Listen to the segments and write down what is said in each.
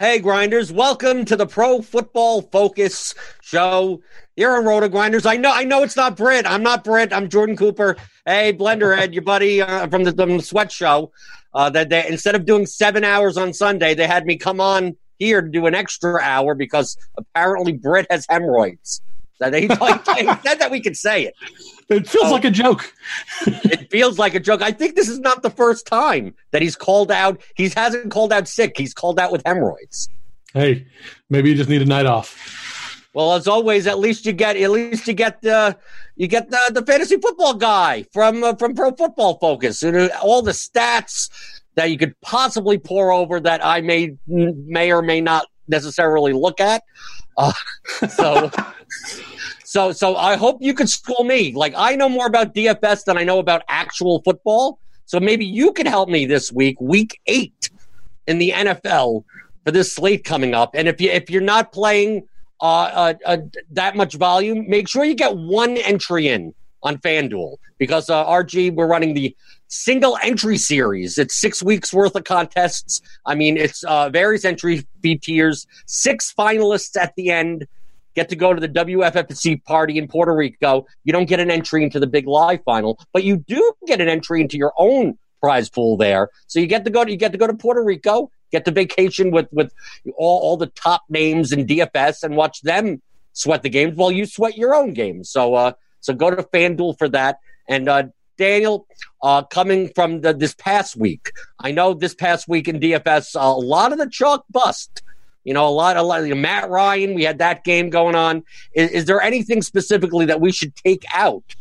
Hey, Grinders! Welcome to the Pro Football Focus Show here on RotoGrinders. I know, I know, it's not Brit. I'm not Brit. I'm Jordan Cooper. Hey, Blenderhead, your buddy uh, from, the, from, the, Sweat Show. Uh, that they instead of doing seven hours on Sunday, they had me come on here to do an extra hour because apparently Brit has hemorrhoids. That he, like, said that we could say it. It feels so, like a joke. it feels like a joke. I think this is not the first time that he's called out. He hasn't called out sick. He's called out with hemorrhoids. Hey, maybe you just need a night off. Well, as always, at least you get at least you get the you get the, the fantasy football guy from uh, from Pro Football Focus and all the stats that you could possibly pour over that I may may or may not necessarily look at. Uh, so. So, so I hope you could school me. Like I know more about DFS than I know about actual football. So maybe you could help me this week, week eight in the NFL for this slate coming up. And if you if you're not playing uh, uh, uh, that much volume, make sure you get one entry in on FanDuel because uh, RG we're running the single entry series. It's six weeks worth of contests. I mean, it's uh, various entry fee tiers, six finalists at the end get to go to the WFFC party in Puerto Rico. You don't get an entry into the big live final, but you do get an entry into your own prize pool there. So you get to go to you get to go to Puerto Rico, get to vacation with with all, all the top names in DFS and watch them sweat the games while you sweat your own games. So uh so go to FanDuel for that. And uh Daniel, uh, coming from the, this past week, I know this past week in DFS, a lot of the chalk bust you know, a lot, lot. You know, Matt Ryan, we had that game going on. Is, is there anything specifically that we should take out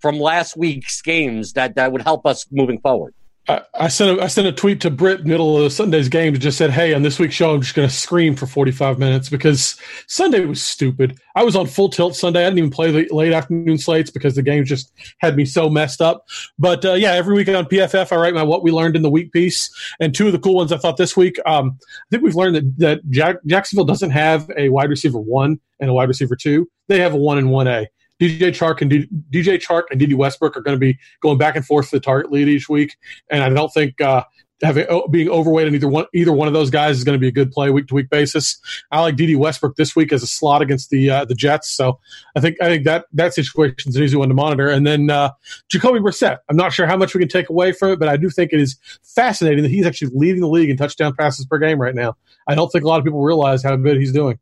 from last week's games that that would help us moving forward? I, sent a, I sent a tweet to Britt middle of Sunday's game to just said, "Hey, on this week's show, I'm just going to scream for 45 minutes because Sunday was stupid. I was on full tilt Sunday. I didn't even play the late afternoon slates because the game just had me so messed up. But uh, yeah, every week on PFF, I write my what we learned in the week piece, and two of the cool ones I thought this week. Um, I think we've learned that that Jack, Jacksonville doesn't have a wide receiver one and a wide receiver two. They have a one and one A. DJ Chark and D- DJ Chark and Dede Westbrook are going to be going back and forth for the target lead each week, and I don't think uh, having oh, being overweight on either one either one of those guys is going to be a good play week to week basis. I like Dede Westbrook this week as a slot against the uh, the Jets, so I think I think that that situation is an easy one to monitor. And then uh, Jacoby Brissett, I'm not sure how much we can take away from it, but I do think it is fascinating that he's actually leading the league in touchdown passes per game right now. I don't think a lot of people realize how good he's doing.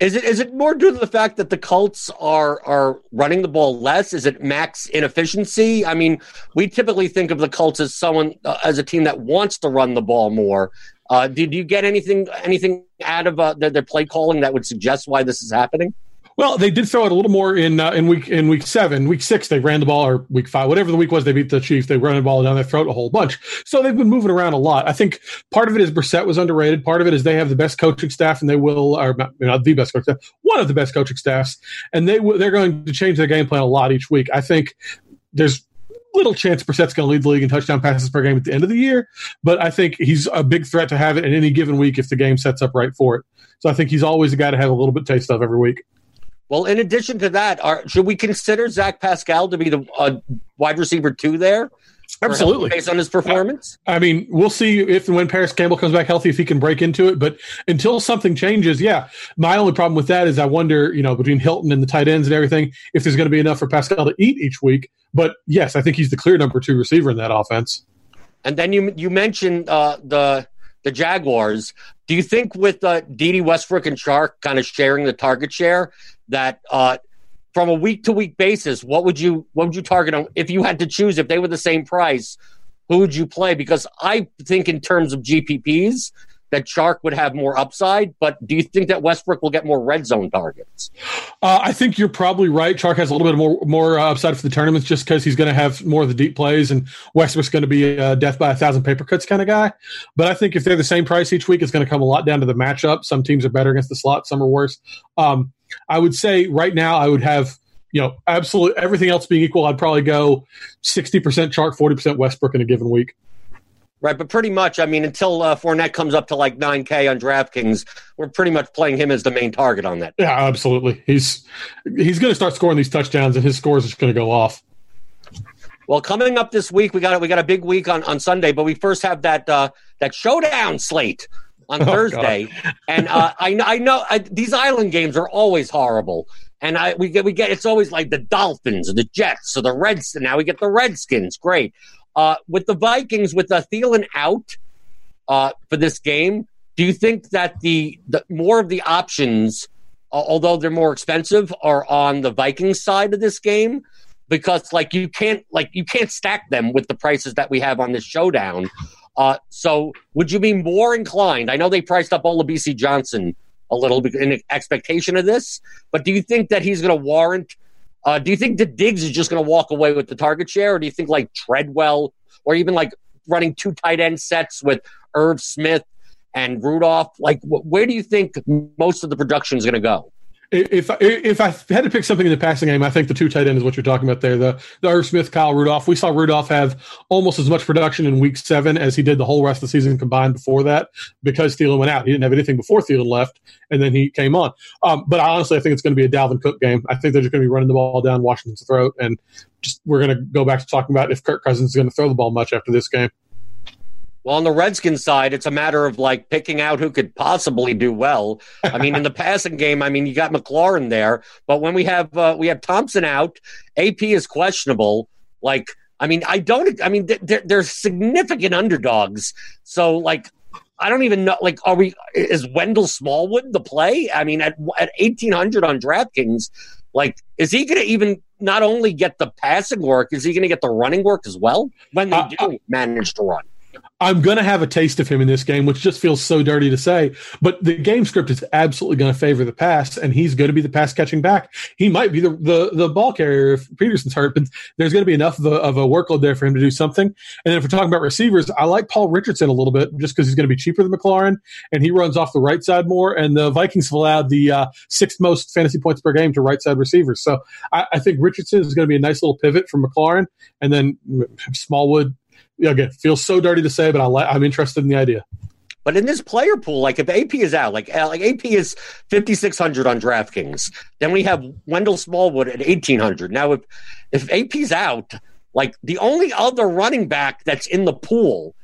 Is it is it more due to the fact that the Colts are are running the ball less? Is it max inefficiency? I mean, we typically think of the Colts as someone uh, as a team that wants to run the ball more. Uh, did you get anything anything out of uh, their, their play calling that would suggest why this is happening? Well, they did throw it a little more in uh, in week in week seven, week six. They ran the ball, or week five, whatever the week was. They beat the Chiefs. They ran the ball down their throat a whole bunch. So they've been moving around a lot. I think part of it is Brissett was underrated. Part of it is they have the best coaching staff, and they will, or not, not the best coaching staff, one of the best coaching staffs, and they they're going to change their game plan a lot each week. I think there's little chance Brissett's going to lead the league in touchdown passes per game at the end of the year, but I think he's a big threat to have it in any given week if the game sets up right for it. So I think he's always a guy to have a little bit taste of every week. Well, in addition to that, are, should we consider Zach Pascal to be the uh, wide receiver two there? Absolutely, based on his performance. I mean, we'll see if and when Parris Campbell comes back healthy, if he can break into it. But until something changes, yeah. My only problem with that is I wonder, you know, between Hilton and the tight ends and everything, if there's going to be enough for Pascal to eat each week. But yes, I think he's the clear number two receiver in that offense. And then you you mentioned uh, the the Jaguars. Do you think with uh, Dede Westbrook and Chark kind of sharing the target share that uh, from a week to week basis, what would you what would you target on if you had to choose if they were the same price? Who would you play? Because I think in terms of GPPs, that Chark would have more upside, but do you think that Westbrook will get more red zone targets? Uh, I think you're probably right. Chark has a little bit more more uh, upside for the tournaments just because he's going to have more of the deep plays, and Westbrook's going to be a death by a thousand paper cuts kind of guy. But I think if they're the same price each week, it's going to come a lot down to the matchup. Some teams are better against the slot, some are worse. Um, I would say right now I would have you know absolute everything else being equal. I'd probably go sixty percent Chark, forty percent Westbrook in a given week. Right, but pretty much, I mean, until uh, Fournette comes up to like 9K on DraftKings, we're pretty much playing him as the main target on that. Yeah, absolutely. He's he's going to start scoring these touchdowns, and his scores are going to go off. Well, coming up this week, we got we got a big week on, on Sunday, but we first have that uh, that showdown slate on oh, Thursday, and uh, I I know I, these island games are always horrible, and I we get we get it's always like the Dolphins or the Jets or the Reds. Now we get the Redskins. Great. Uh, with the Vikings, with the Thielen out uh, for this game, do you think that the, the more of the options, uh, although they're more expensive, are on the Vikings side of this game? Because like you can't like you can't stack them with the prices that we have on this showdown. Uh, so would you be more inclined? I know they priced up Olabisi Johnson a little in expectation of this, but do you think that he's going to warrant uh, do you think that Diggs is just going to walk away with the target share, or do you think like Treadwell, or even like running two tight end sets with Irv Smith and Rudolph? Like, wh- where do you think most of the production is going to go? If if I had to pick something in the passing game, I think the two tight end is what you're talking about there. The the Irv Smith, Kyle Rudolph. We saw Rudolph have almost as much production in Week Seven as he did the whole rest of the season combined before that because Thielen went out. He didn't have anything before Thielen left, and then he came on. Um, but honestly, I think it's going to be a Dalvin Cook game. I think they're just going to be running the ball down Washington's throat, and just we're going to go back to talking about if Kirk Cousins is going to throw the ball much after this game. Well, on the Redskins side, it's a matter of like picking out who could possibly do well. I mean, in the passing game, I mean, you got McLaurin there, but when we have uh, we have Thompson out, AP is questionable. Like, I mean, I don't. I mean, they're, they're significant underdogs. So, like, I don't even know. Like, are we? Is Wendell Smallwood the play? I mean, at at eighteen hundred on DraftKings, like, is he going to even not only get the passing work? Is he going to get the running work as well when they uh, do uh, manage to run? I'm going to have a taste of him in this game, which just feels so dirty to say. But the game script is absolutely going to favor the pass, and he's going to be the pass catching back. He might be the, the, the ball carrier if Peterson's hurt, but there's going to be enough of a, of a, workload there for him to do something. And then if we're talking about receivers, I like Paul Richardson a little bit just because he's going to be cheaper than McLaurin, and he runs off the right side more. And the Vikings have allowed the uh, sixth most fantasy points per game to right side receivers. So I, I think Richardson is going to be a nice little pivot from McLaurin, and then Smallwood again, feels so dirty to say, but I I'm interested in the idea. But in this player pool, like if AP is out, like uh, like AP is fifty six hundred on DraftKings, then we have Wendell Smallwood at eighteen hundred. Now, if if AP's out, like the only other running back that's in the pool,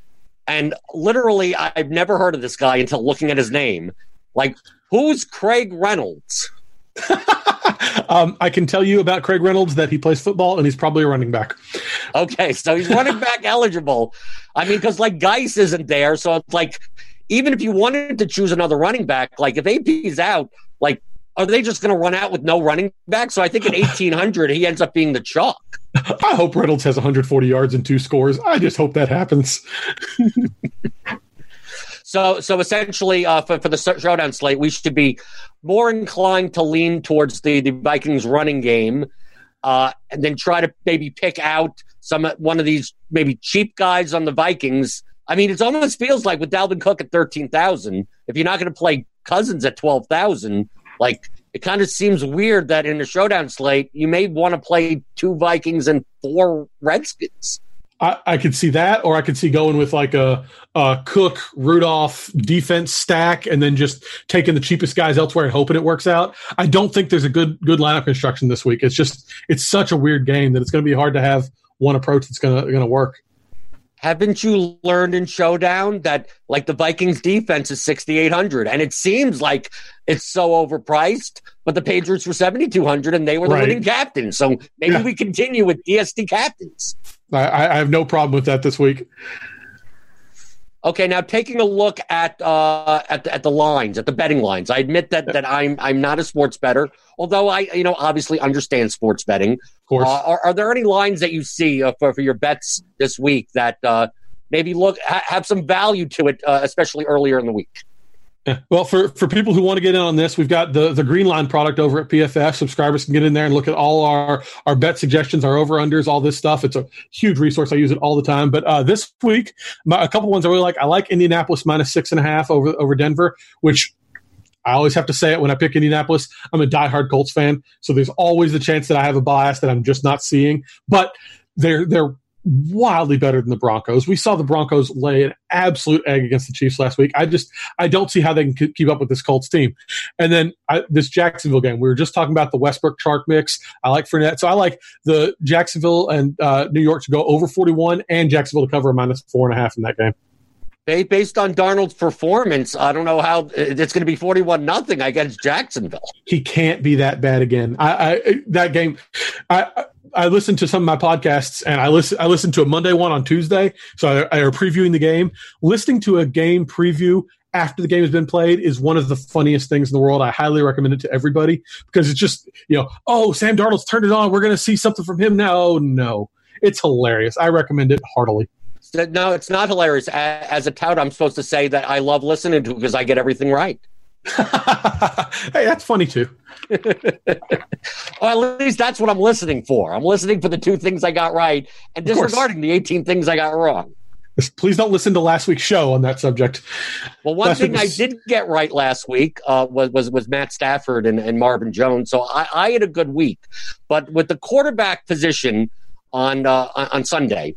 and literally I've never heard of this guy until looking at his name. Like, who's Craig Reynolds? um, I can tell you about Craig Reynolds that he plays football and he's probably a running back. Okay, so he's running back eligible. I mean, because like Guice isn't there, so it's like even if you wanted to choose another running back, like if AP is out, like are they just going to run out with no running back? So I think at eighteen hundred, he ends up being the chalk. I hope Reynolds has 140 yards and two scores. I just hope that happens. So, so essentially, uh, for, for the showdown slate, we should be more inclined to lean towards the, the Vikings running game, uh, and then try to maybe pick out some one of these maybe cheap guys on the Vikings. I mean, it almost feels like with Dalvin Cook at thirteen thousand, if you're not going to play Cousins at twelve thousand, like it kind of seems weird that in a showdown slate you may want to play two Vikings and four Redskins. I, could see that, or I could see going with like a, a, Cook Rudolph defense stack, and then just taking the cheapest guys elsewhere and hoping it works out. I don't think there's a good good lineup construction this week. It's just it's such a weird game that it's going to be hard to have one approach that's going to going to work. Haven't you learned in Showdown that like the Vikings defense is 6,800 and it seems like it's so overpriced, but the Patriots were 7,200 and they were the right. winning captain. So maybe yeah. we continue with DST captains. I, I have no problem with that this week. Okay, now taking a look at uh, at the, at the lines, at the betting lines. I admit that that I'm I'm not a sports better, although I you know obviously understand sports betting. Course, uh, are, are, there any lines that you see uh, for for your bets this week that uh, maybe look ha- have some value to it, uh, especially earlier in the week? Well, for, for people who want to get in on this, we've got the, the Green Line product over at PFF. Subscribers can get in there and look at all our, our bet suggestions, our over unders, all this stuff. It's a huge resource. I use it all the time. But uh, this week, my, a couple ones I really like. I like Indianapolis minus six and a half over over Denver, which I always have to say it when I pick Indianapolis. I'm a diehard Colts fan, so there's always the chance that I have a bias that I'm just not seeing. But they're they're wildly better than the Broncos. We saw the Broncos lay an absolute egg against the Chiefs last week. I just I don't see how they can keep up with this Colts team. And then I, this Jacksonville game, we were just talking about the Westbrook Chark mix. I like Fournette, so I like the Jacksonville and uh, New York to go over 41 and Jacksonville to cover a minus four and a half in that game. Based on Darnold's performance, I don't know how uh, it's going to be forty-one nothing against Jacksonville. He can't be that bad again. I, I that game, I I listened to some of my podcasts and I listen I listened to a Monday one on Tuesday. So I, I are previewing the game. Listening to a game preview after the game has been played is one of the funniest things in the world. I highly recommend it to everybody because it's just, you know, oh, Sam Darnold's turned it on. We're going to see something from him now. Oh, no. It's hilarious. I recommend it heartily. No, it's not hilarious. As a tout, I'm supposed to say that I love listening to because I get everything right. hey, that's funny too. well, at least that's what I'm listening for. I'm listening for the two things I got right and disregarding the 18 things I got wrong. Please don't listen to last week's show on that subject. Well, one last thing was... I did get right last week uh, was, was was Matt Stafford and, and Marvin Jones. So I, I, had a good week, but with the quarterback position on uh, on Sunday,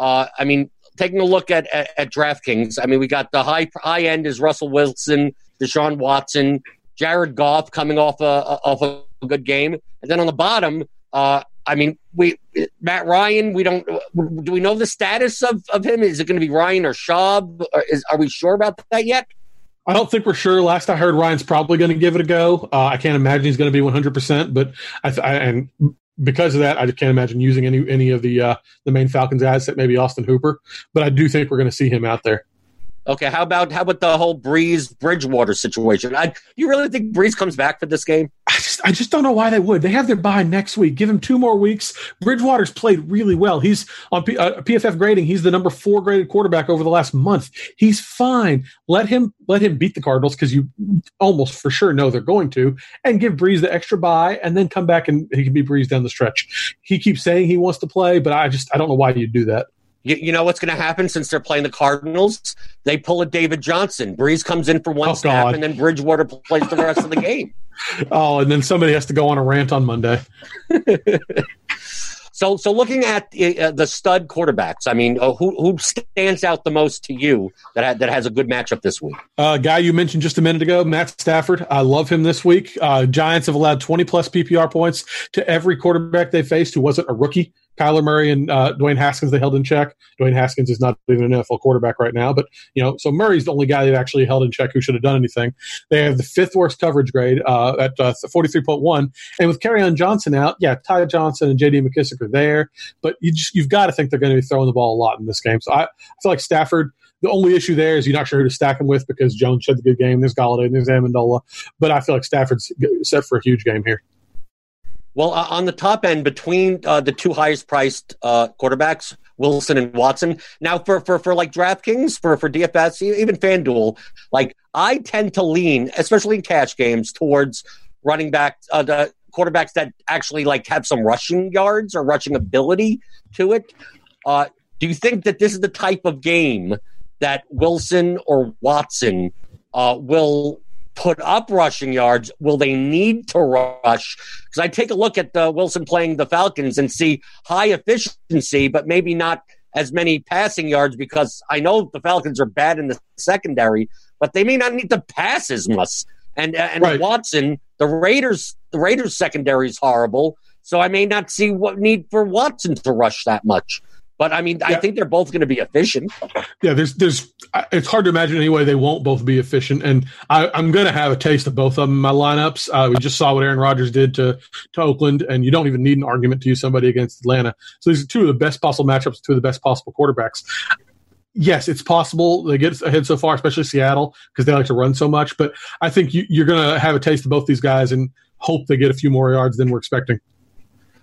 uh, I mean, taking a look at, at, at DraftKings, I mean, we got the high high end is Russell Wilson, Deshaun Watson, Jared Goff coming off a, off a good game, and then on the bottom, uh, I mean, we Matt Ryan. We don't. Do we know the status of, of him? Is it going to be Ryan or Schaub? Or is, are we sure about that yet? I don't think we're sure. Last I heard, Ryan's probably going to give it a go. Uh, I can't imagine he's going to be 100. percent But I, I, and because of that, I just can't imagine using any any of the uh, the main Falcons asset, maybe Austin Hooper. But I do think we're going to see him out there. Okay, how about how about the whole Brees Bridgewater situation? I, you really think Brees comes back for this game? I just don't know why they would. They have their bye next week. Give him two more weeks. Bridgewater's played really well. He's on P, uh, PFF grading. He's the number four graded quarterback over the last month. He's fine. Let him let him beat the Cardinals because you almost for sure know they're going to, and give Brees the extra bye, and then come back and he can be Brees down the stretch. He keeps saying he wants to play, but I just I don't know why you do that. You, you, know what's going to happen since they're playing the Cardinals? They pull a David Johnson. Brees comes in for one oh, snap, God. and then Bridgewater plays the rest of the game. Oh, and then somebody has to go on a rant on Monday. so, so looking at uh, the stud quarterbacks, I mean, uh, who who stands out the most to you that ha- that has a good matchup this week? Uh, guy you mentioned just a minute ago, Matt Stafford. I love him this week. Uh, Giants have allowed twenty plus PPR points to every quarterback they faced who wasn't a rookie. Kyler Murray and uh, Dwayne Haskins they held in check. Dwayne Haskins is not even an NFL quarterback right now, but you know, so Murray's the only guy they've actually held in check who should have done anything. They have the fifth worst coverage grade uh, at uh, forty three point one, and with Kerryon Johnson out, yeah, Ty Johnson and J.D. McKissic are there, but you just you've got to think they're going to be throwing the ball a lot in this game. So I, I feel like Stafford. The only issue there is you're not sure who to stack him with because Jones had the good game. There's Golladay, and there's Amendola, but I feel like Stafford's set for a huge game here. Well, uh, on the top end, between uh, the two highest priced uh, quarterbacks, Wilson and Watson. Now, for for for like DraftKings, for for DFS, even FanDuel, like I tend to lean, especially in cash games, towards running back uh, the quarterbacks that actually like have some rushing yards or rushing ability to it. Uh, do you think that this is the type of game that Wilson or Watson uh, will put up rushing yards? Will they need to rush? Because I take a look at the Wilson playing the Falcons and see high efficiency, but maybe not as many passing yards because I know the Falcons are bad in the secondary, but they may not need to pass as much. And uh, and right. Watson, the Raiders, the Raiders secondary is horrible, so I may not see what need for Watson to rush that much. But I mean, yeah. I think they're both going to be efficient. Yeah, there's, there's, it's hard to imagine anyway they won't both be efficient. And I, am going to have a taste of both of them in my lineups. Uh, we just saw what Aaron Rodgers did to, to Oakland, and you don't even need an argument to use somebody against Atlanta. So these are two of the best possible matchups, two of the best possible quarterbacks. Yes, it's possible they get ahead so far, especially Seattle, because they like to run so much. But I think you, you're going to have a taste of both these guys and hope they get a few more yards than we're expecting.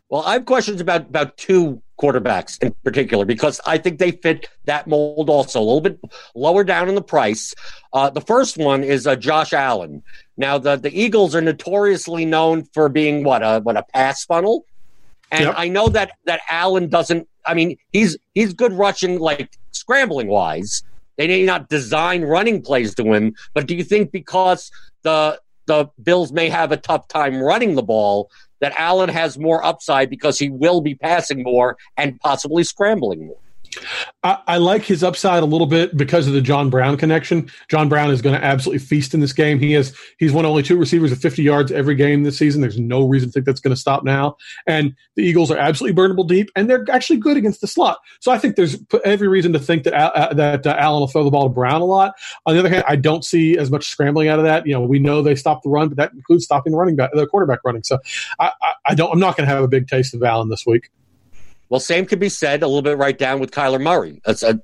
Well, I have questions about about two quarterbacks in particular because I think they fit that mold also a little bit lower down in the price. Uh, the first one is uh, Josh Allen. Now the the Eagles are notoriously known for being what a what a pass funnel, and yep. I know that that Allen doesn't. I mean, he's he's good rushing like scrambling wise. They may not design running plays to him, but do you think because the the Bills may have a tough time running the ball that Allen has more upside because he will be passing more and possibly scrambling more. I, I, like his upside a little bit because of the John Brown connection. John Brown is going to absolutely feast in this game. He has he's one of only two receivers of 50 yards every game this season. There's no reason to think that's going to stop now. And the Eagles are absolutely burnable deep, and they're actually good against the slot. So I think there's every reason to think that uh, that uh, Allen will throw the ball to Brown a lot. On the other hand, I don't see as much scrambling out of that. You know, we know they stop the run, but that includes stopping the running back, the quarterback running. So I, I, I don't. I'm not going to have a big taste of Allen this week. Well, same could be said a little bit right down with Kyler Murray. It's, a,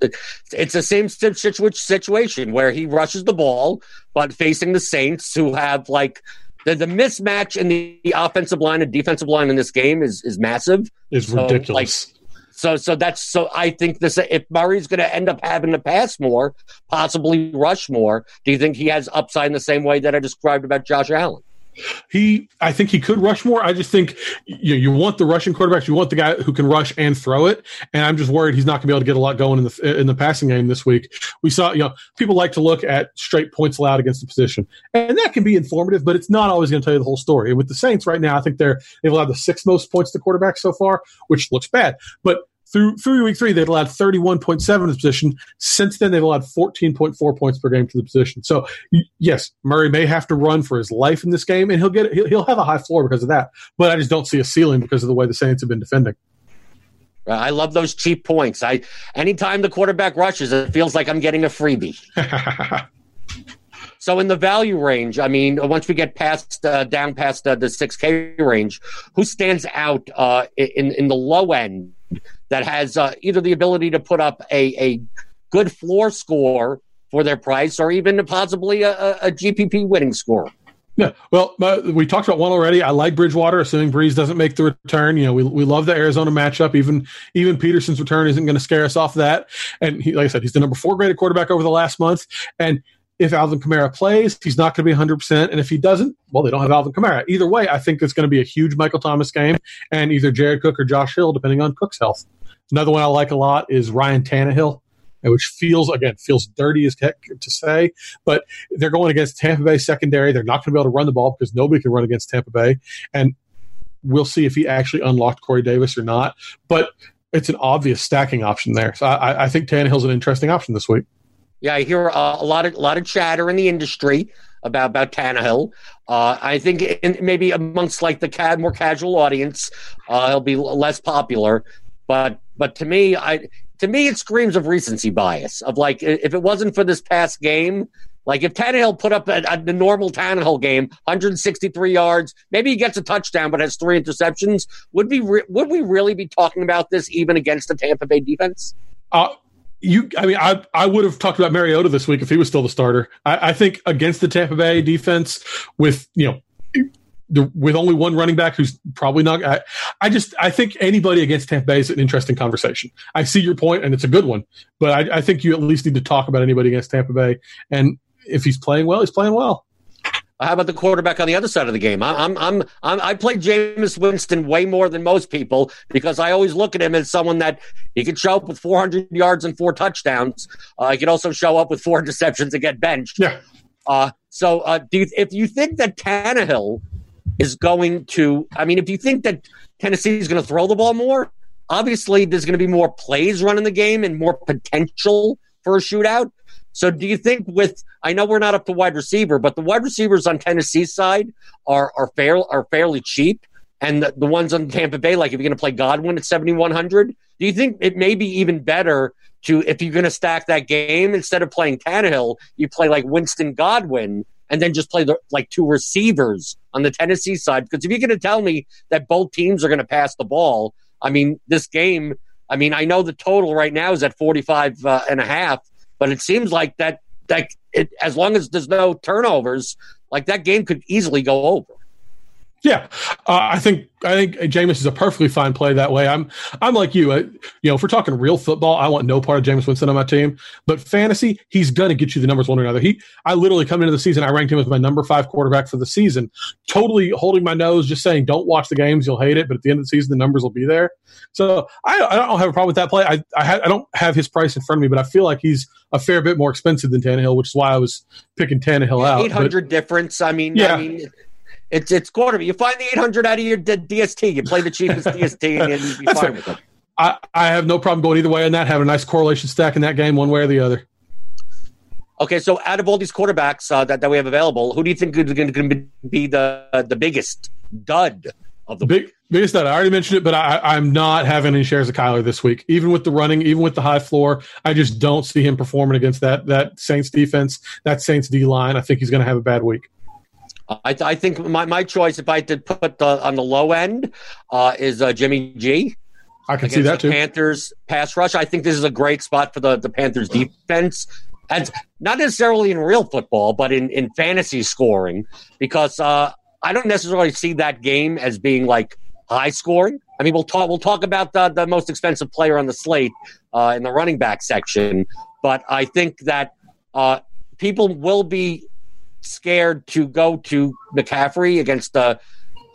it's the same situation where he rushes the ball, but facing the Saints who have like the, the mismatch in the, offensive line and defensive line in this game is is massive. It's so, ridiculous. Like, so so that's so I think this if Murray's going to end up having to pass more, possibly rush more. Do you think he has upside in the same way that I described about Josh Allen? He, I think he could rush more. I just think you, you want the rushing quarterbacks. You want the guy who can rush and throw it. And I'm just worried he's not going to be able to get a lot going in the in the passing game this week. We saw, you know, people like to look at straight points allowed against the position, and that can be informative, but it's not always going to tell you the whole story. And with the Saints right now, I think they're they've allowed the sixth most points to quarterbacks so far, which looks bad. But through through week three, they've allowed 31.7 to the position. Since then, they've allowed 14.4 points per game to the position. So, yes, Murray may have to run for his life in this game, and he'll get he'll, he'll have a high floor because of that. But I just don't see a ceiling because of the way the Saints have been defending. I love those cheap points. I anytime the quarterback rushes, it feels like I'm getting a freebie. so in the value range, I mean, once we get past uh, down past uh, the six K range, who stands out uh, in in the low end that has uh, either the ability to put up a, a good floor score for their price or even possibly a, a GPP winning score. Yeah, well, we talked about one already. I like Bridgewater, assuming Brees doesn't make the return. You know, we, we love the Arizona matchup. Even even Peterson's return isn't going to scare us off that. And he, like I said, he's the number four graded quarterback over the last month. And if Alvin Kamara plays, he's not going to be 100%. And if he doesn't, well, they don't have Alvin Kamara. Either way, I think it's going to be a huge Michael Thomas game and either Jared Cook or Josh Hill, depending on Cook's health. Another one I like a lot is Ryan Tannehill which feels again feels dirty as heck to say, but they're going against Tampa Bay secondary. They're not going to be able to run the ball because nobody can run against Tampa Bay, and we'll see if he actually unlocked Corey Davis or not. But it's an obvious stacking option there. So I, I think Tannehill's an interesting option this week. Yeah, I hear a, a lot of a lot of chatter in the industry about about Tannehill. Uh, I think in, maybe amongst like the more casual audience, uh, he'll be less popular. But but to me, I to me, it screams of recency bias. Of like, if it wasn't for this past game, like if Tannehill put up a, the normal Tannehill game, 163 yards, maybe he gets a touchdown but has three interceptions. Would we re- would we really be talking about this even against the Tampa Bay defense? Uh, you, I mean, I I would have talked about Mariota this week if he was still the starter. I, I think against the Tampa Bay defense, with you know with only one running back who's probably not. I, I, just I think anybody against Tampa Bay is an interesting conversation. I see your point, and it's a good one, but I, I think you at least need to talk about anybody against Tampa Bay. And if he's playing well, he's playing well. How about the quarterback on the other side of the game? I'm, I'm, I'm, i play Jameis Winston way more than most people because I always look at him as someone that he can show up with 400 yards and four touchdowns. Uh, he could also show up with four interceptions and get benched. Yeah. Uh, so, uh, do you, if you think that Tannehill is going to. I mean, if you think that Tennessee is going to throw the ball more, obviously there's going to be more plays running the game and more potential for a shootout. So, do you think with I know we're not up to wide receiver, but the wide receivers on Tennessee's side are are fair are fairly cheap, and the, the ones on Tampa Bay, like if you're going to play Godwin at 7100, do you think it may be even better to if you're going to stack that game instead of playing Tannehill, you play like Winston Godwin and then just play the like two receivers on the Tennessee side. Because if you're going to tell me that both teams are going to pass the ball, I mean, this game, I mean, I know the total right now is at 45 uh, and a half, but it seems like that, that it, as long as there's no turnovers, like that game could easily go over. Yeah, uh, I think I think Jameis is a perfectly fine play that way. I'm I'm like you. I, you know, if we're talking real football, I want no part of Jameis Winston on my team. But fantasy, he's going to get you the numbers one or another. He, I literally come into the season, I ranked him as my number five quarterback for the season. Totally holding my nose, just saying, don't watch the games, you'll hate it. But at the end of the season, the numbers will be there. So I, I don't have a problem with that play. I I, ha- I don't have his price in front of me, but I feel like he's a fair bit more expensive than Tannehill, which is why I was picking Tannehill out. Eight hundred difference. I mean, yeah. I mean, it's it's quarterback. You find the 800 out of your DST. You play the cheapest DST, and you'd be fine with it. I, I have no problem going either way on that. Have a nice correlation stack in that game, one way or the other. Okay, so out of all these quarterbacks uh, that, that we have available, who do you think is going to be the uh, the biggest dud of the big biggest dud? I already mentioned it, but I, I'm not having any shares of Kyler this week. Even with the running, even with the high floor, I just don't see him performing against that that Saints defense, that Saints D line. I think he's going to have a bad week. I, I think my, my choice, if I did put the, on the low end, uh, is uh, Jimmy G. I can see that too. Panthers pass rush. I think this is a great spot for the, the Panthers defense. And not necessarily in real football, but in, in fantasy scoring, because uh, I don't necessarily see that game as being like high scoring. I mean, we'll talk we'll talk about the, the most expensive player on the slate uh, in the running back section, but I think that uh, people will be scared to go to McCaffrey against the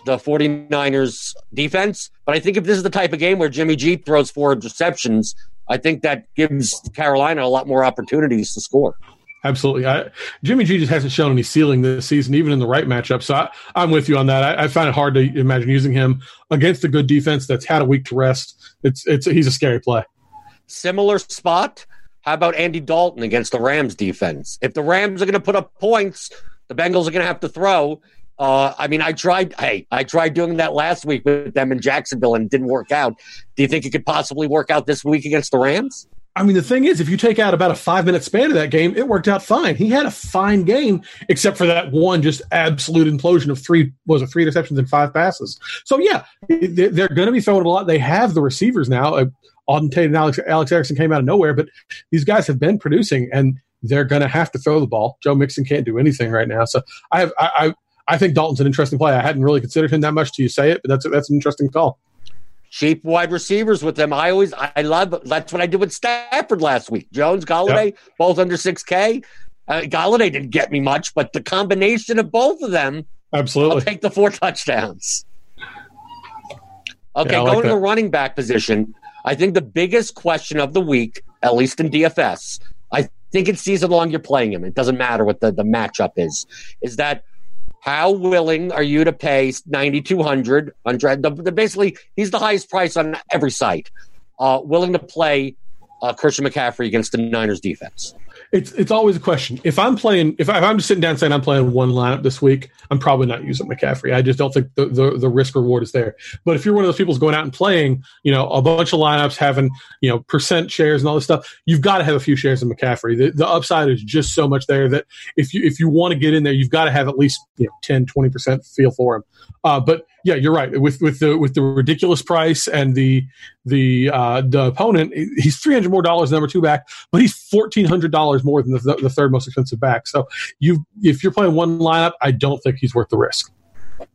the 49ers defense. But I think if this is the type of game where Jimmy G throws four interceptions, I think that gives Carolina a lot more opportunities to score. Absolutely. I, Jimmy G just hasn't shown any ceiling this season, even in the right matchup. So I, am with you on that. I, I, find it hard to imagine using him against a good defense that's had a week to rest. It's it's he's a scary play. Similar spot. How about Andy Dalton against the Rams defense? If the Rams are going to put up points, the Bengals are going to have to throw. Uh, I mean, I tried. Hey, I tried doing that last week with them in Jacksonville, and it didn't work out. Do you think it could possibly work out this week against the Rams? I mean, the thing is, if you take out about a five minute span of that game, it worked out fine. He had a fine game, except for that one just absolute implosion of three was it three interceptions and five passes. So yeah, they're going to be throwing a lot. They have the receivers now. Auden Tate and Alex, Alex Erickson came out of nowhere, but these guys have been producing and they're going to have to throw the ball. Joe Mixon can't do anything right now. So I have, I, I I think Dalton's an interesting play. I hadn't really considered him that much till you say it, but that's that's an interesting call. Cheap wide receivers with them. I always I love that's what I did with Stafford last week. Jones, Golladay, yep. both under six K. Uh, Golladay didn't get me much, but the combination of both of them, absolutely, I'll take the four touchdowns. Okay, yeah, like going to the running back position. I think the biggest question of the week, at least in DFS, I think it's season long you're playing him. It doesn't matter what the, the matchup is. Is that how willing are you to pay 9200 on basically he's the highest price on every site. Uh, willing to play uh, Christian McCaffrey against the Niners defense it's it's always a question. If I'm playing, if, I, am just sitting down saying I'm playing one lineup this week, I'm probably not using McCaffrey. I just don't think the, the, the risk reward is there. But if you're one of those people who's going out and playing, you know, a bunch of lineups, having you know percent shares and all this stuff, you've got to have a few shares of McCaffrey. The, the upside is just so much there that if you if you want to get in there, you've got to have at least you know 10, 20 percent feel for him. Uh, but yeah, you're right. With with the with the ridiculous price and the the uh, the opponent, he's three hundred more dollars number two back, but he's fourteen hundred dollars more than the, the third most expensive back. So you if you're playing one lineup, I don't think he's worth the risk.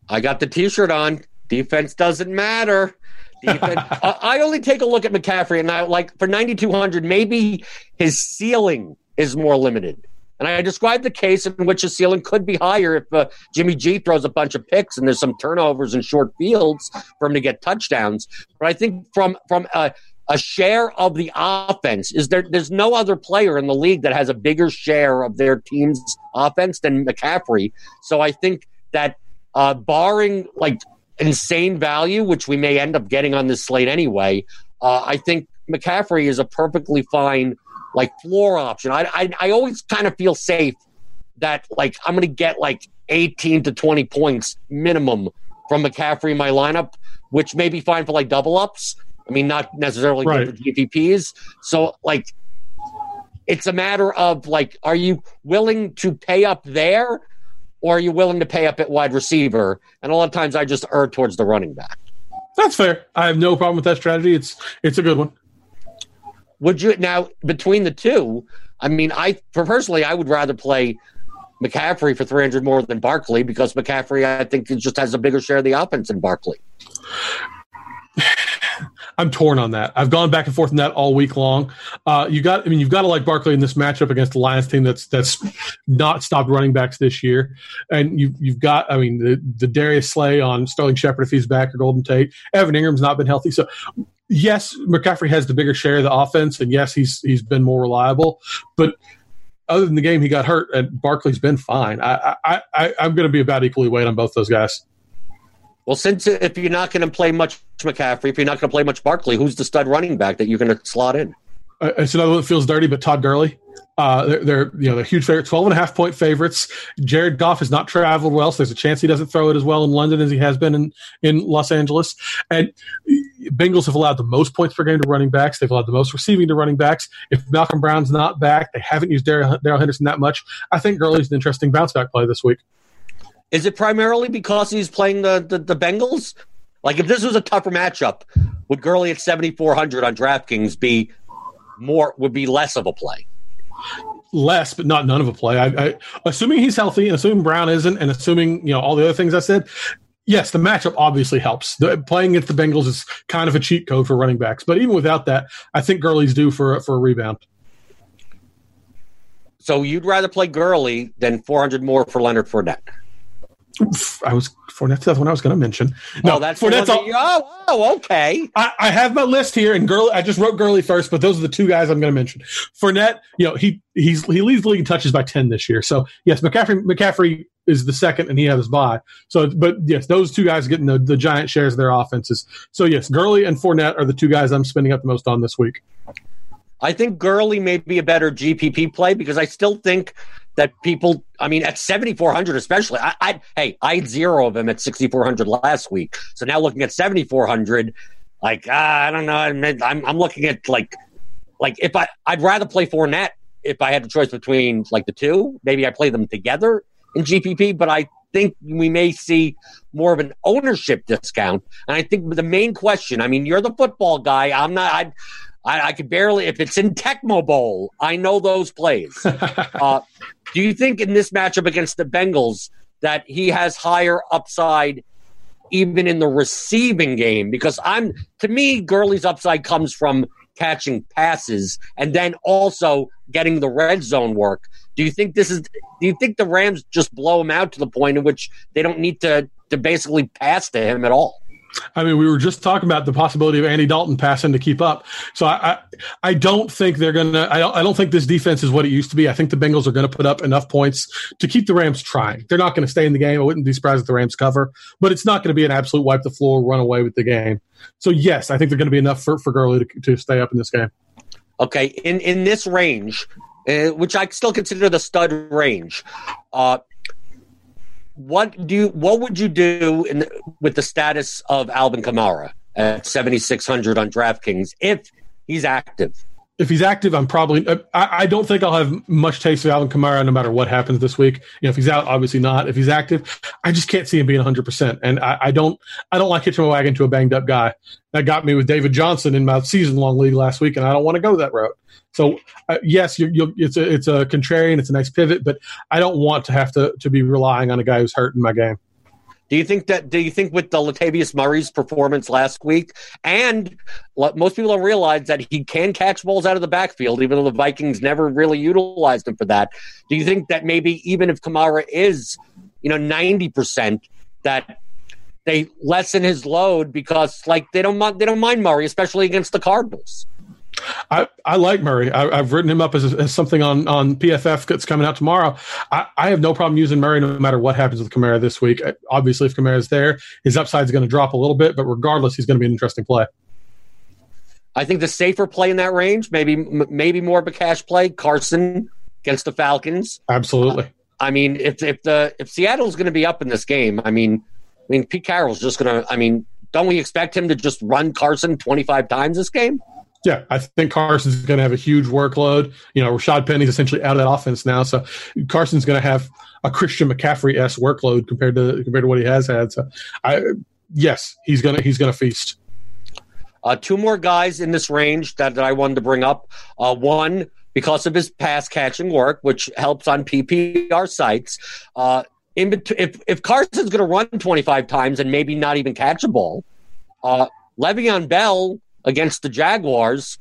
I got the T-shirt on. Defense doesn't matter. Defense, I only take a look at McCaffrey, and I like for ninety two hundred, maybe his ceiling is more limited. And I described the case in which the ceiling could be higher if uh, Jimmy G throws a bunch of picks and there's some turnovers and short fields for him to get touchdowns. But I think from from a, a share of the offense is there. There's no other player in the league that has a bigger share of their team's offense than McCaffrey. So I think that uh, barring like insane value, which we may end up getting on this slate anyway, uh, I think McCaffrey is a perfectly fine like floor option. I, I, I always kind of feel safe that like I'm going to get like 18 to 20 points minimum from McCaffrey in my lineup, which may be fine for like double ups. I mean, not necessarily right. good for GPPs. So like, it's a matter of like, are you willing to pay up there, or are you willing to pay up at wide receiver? And a lot of times, I just err towards the running back. That's fair. I have no problem with that strategy. It's it's a good one. Would you now between the two? I mean, I personally, I would rather play McCaffrey for 300 more than Barkley because McCaffrey, I think, just has a bigger share of the offense than Barkley. I'm torn on that. I've gone back and forth on that all week long. Uh, you got, I mean, you've got to like Barkley in this matchup against the Lions team that's that's not stopped running backs this year, and you you've got, I mean, the the Darius Slay on Sterling Shepard if he's back or Golden Tate. Evan Engram's not been healthy, so yes, McCaffrey has the bigger share of the offense, and yes, he's he's been more reliable. But other than the game he got hurt, and Barkley's been fine. I, I, I I'm going to be about equally weight on both those guys. Well, since if you're not going to play much McCaffrey, if you're not going to play much Barkley, who's the stud running back that you're going to slot in? Uh, it's another one that feels dirty, but Todd Gurley. Uh, they're, they're, you know they're huge favorite, 12 and a half point favorites. Jared Goff has not traveled well, so there's a chance he doesn't throw it as well in London as he has been in, in Los Angeles. And Bengals have allowed the most points per game to running backs. They've allowed the most receiving to running backs. If Malcolm Brown's not back, they haven't used Darrell Henderson that much. I think Gurley's an interesting bounce back play this week. Is it primarily because he's playing the, the, the Bengals? Like if this was a tougher matchup, would Gurley at 7400 on DraftKings be more would be less of a play? less, but not none of a play. I, I, assuming he's healthy, and assuming Brown isn't, and assuming you know all the other things I said. Yes, the matchup obviously helps. The, playing against the Bengals is kind of a cheat code for running backs, but even without that, I think Gurley's due for for a rebound. So you'd rather play Gurley than 400 more for Leonard Fournette? I was Fournette's the one I was going to mention. No, oh, that's Fournette's. All, oh, oh, okay. I, I, have my list here, and Gurley. I just wrote Gurley first, but those are the two guys I'm going to mention. Fournette, you know, he he's he leads the league in touches by ten this year. So yes, McCaffrey McCaffrey is the second, and he has his bye. So, but yes, those two guys getting the, the giant shares of their offenses. So yes, Gurley and Fournette are the two guys I'm spending up the most on this week. I think Gurley may be a better GPP play because I still think that people, I mean, at 7,400 especially, I, I, hey, I had zero of them at 6,400 last week. So now looking at 7,400, like, uh, I don't know. I'm, I'm looking at like, like if I, I'd rather play Fournette if I had the choice between like the two. Maybe I play them together in GPP, but I think we may see more of an ownership discount. And I think the main question, I mean, you're the football guy. I'm not, I, I, I could barely, if it's in Tecmo Bowl, I know those plays. uh, do you think in this matchup against the Bengals that he has higher upside even in the receiving game? Because I'm to me, Gurley's upside comes from catching passes and then also getting the red zone work. Do you think this is? Do you think the Rams just blow him out to the point in which they don't need to to basically pass to him at all? I mean, we were just talking about the possibility of Andy Dalton passing to keep up. So I, I, I don't think they're going to. I don't, think this defense is what it used to be. I think the Bengals are going to put up enough points to keep the Rams trying. They're not going to stay in the game. I wouldn't be surprised if the Rams cover, but it's not going to be an absolute wipe the floor, run away with the game. So yes, I think they're going to be enough for for Gurley to, to stay up in this game. Okay, in in this range, uh, which I still consider the stud range. Uh, what do you, what would you do in, with the status of Alvin Kamara at 7600 on DraftKings if he's active? if he's active, I'm probably. Uh, I, I, don't think I'll have much taste of Alvin Kamara no matter what happens this week. You know, if he's out, obviously not. If he's active, I just can't see him being 100. percent And I, I, don't. I don't like hitching my wagon to a banged up guy. That got me with David Johnson in my season long league last week, and I don't want to go that route. So uh, yes, you you it's a it's a contrarian. It's a nice pivot, but I don't want to have to to be relying on a guy who's hurt in my game. Do you think that? Do you think with the Latavius Murray's performance last week, and most people don't realize that he can catch balls out of the backfield, even though the Vikings never really utilized him for that. Do you think that maybe even if Kamara is, you know, ninety percent, that they lessen his load because like they don't they don't mind Murray, especially against the Cardinals? I, I like Murray. I, have written him up as, as, something on, on PFF that's coming out tomorrow. I, I, have no problem using Murray no matter what happens with Kamara this week. Obviously, if Kamara is there, his upside is going to drop a little bit, but regardless, he's going to be an interesting play. I think the safer play in that range, maybe maybe more of a cash play, Carson against the Falcons. Absolutely. Uh, I mean, if if the if Seattle's going to be up in this game, I mean, I mean Pete Carroll's just going to. I mean, don't we expect him to just run Carson twenty five times this game? Yeah, I think Carson's going to have a huge workload. You know, Rashaad Penny's essentially out of that offense now, so Carson's going to have a Christian McCaffrey s workload compared to compared to what he has had. So, I yes, he's gonna he's gonna feast. Uh, two more guys in this range that, that I wanted to bring up. Uh, one because of his pass catching work, which helps on PPR sites. Uh, in bet- if if Carson's going to run 25 times and maybe not even catch a ball, uh, Le'Veon Bell against the Jaguars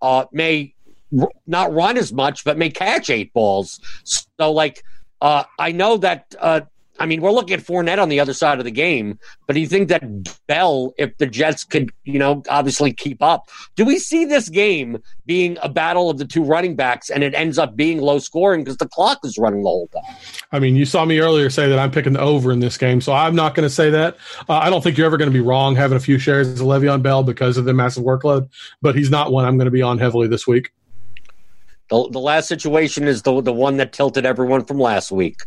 uh, may r- not run as much, but may catch eight balls. So, like, uh, I know that. Uh, I mean, we're looking at Fournette on the other side of the game, but do you think that Bell, if the Jets could, you know, obviously keep up, do we see this game being a battle of the two running backs and it ends up being low scoring because the clock is running the whole time? I mean, you saw me earlier say that I'm picking the over in this game, so I'm not going to say that. Uh, I don't think you're ever going to be wrong having a few shares of Le'Veon Bell because of the massive workload, but he's not one I'm going to be on heavily this week. The, the last situation is the the one that tilted everyone from last week.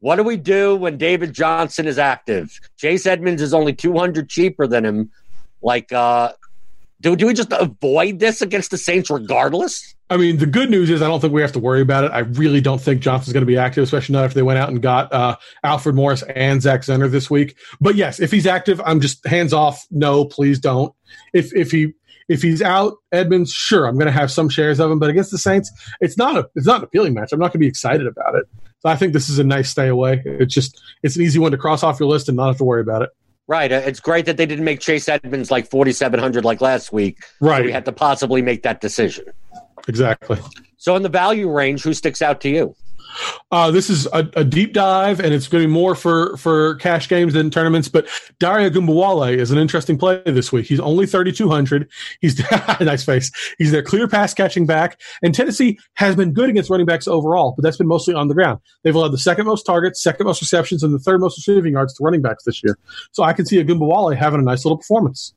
What do we do when David Johnson is active? Chase Edmonds is only 200 cheaper than him. Like, uh, do, do we just avoid this against the Saints regardless? I mean, the good news is I don't think we have to worry about it. I really don't think Johnson's going to be active, especially not if they went out and got uh, Alfred Morris and Zach Zenner this week. But yes, if he's active, I'm just hands off. No, please don't. If if he if he's out, Edmonds, sure, I'm going to have some shares of him. But against the Saints, it's not a it's not an appealing match. I'm not going to be excited about it. So I think this is a nice stay away. It's just it's an easy one to cross off your list and not have to worry about it. Right. Uh, it's great that they didn't make Chase Edmonds like 4,700 like last week. Right. So we had to possibly make that decision. Exactly. So in the value range, who sticks out to you? Uh, this is a, a, deep dive, and it's going to be more for, for cash games than tournaments. But Dare Ogunbowale is an interesting play this week. He's only 3,200. He's a nice face. He's their clear pass catching back. And Tennessee has been good against running backs overall, but that's been mostly on the ground. They've allowed the second most targets, second most receptions, and the third most receiving yards to running backs this year. So I can see Ogunbowale having a nice little performance.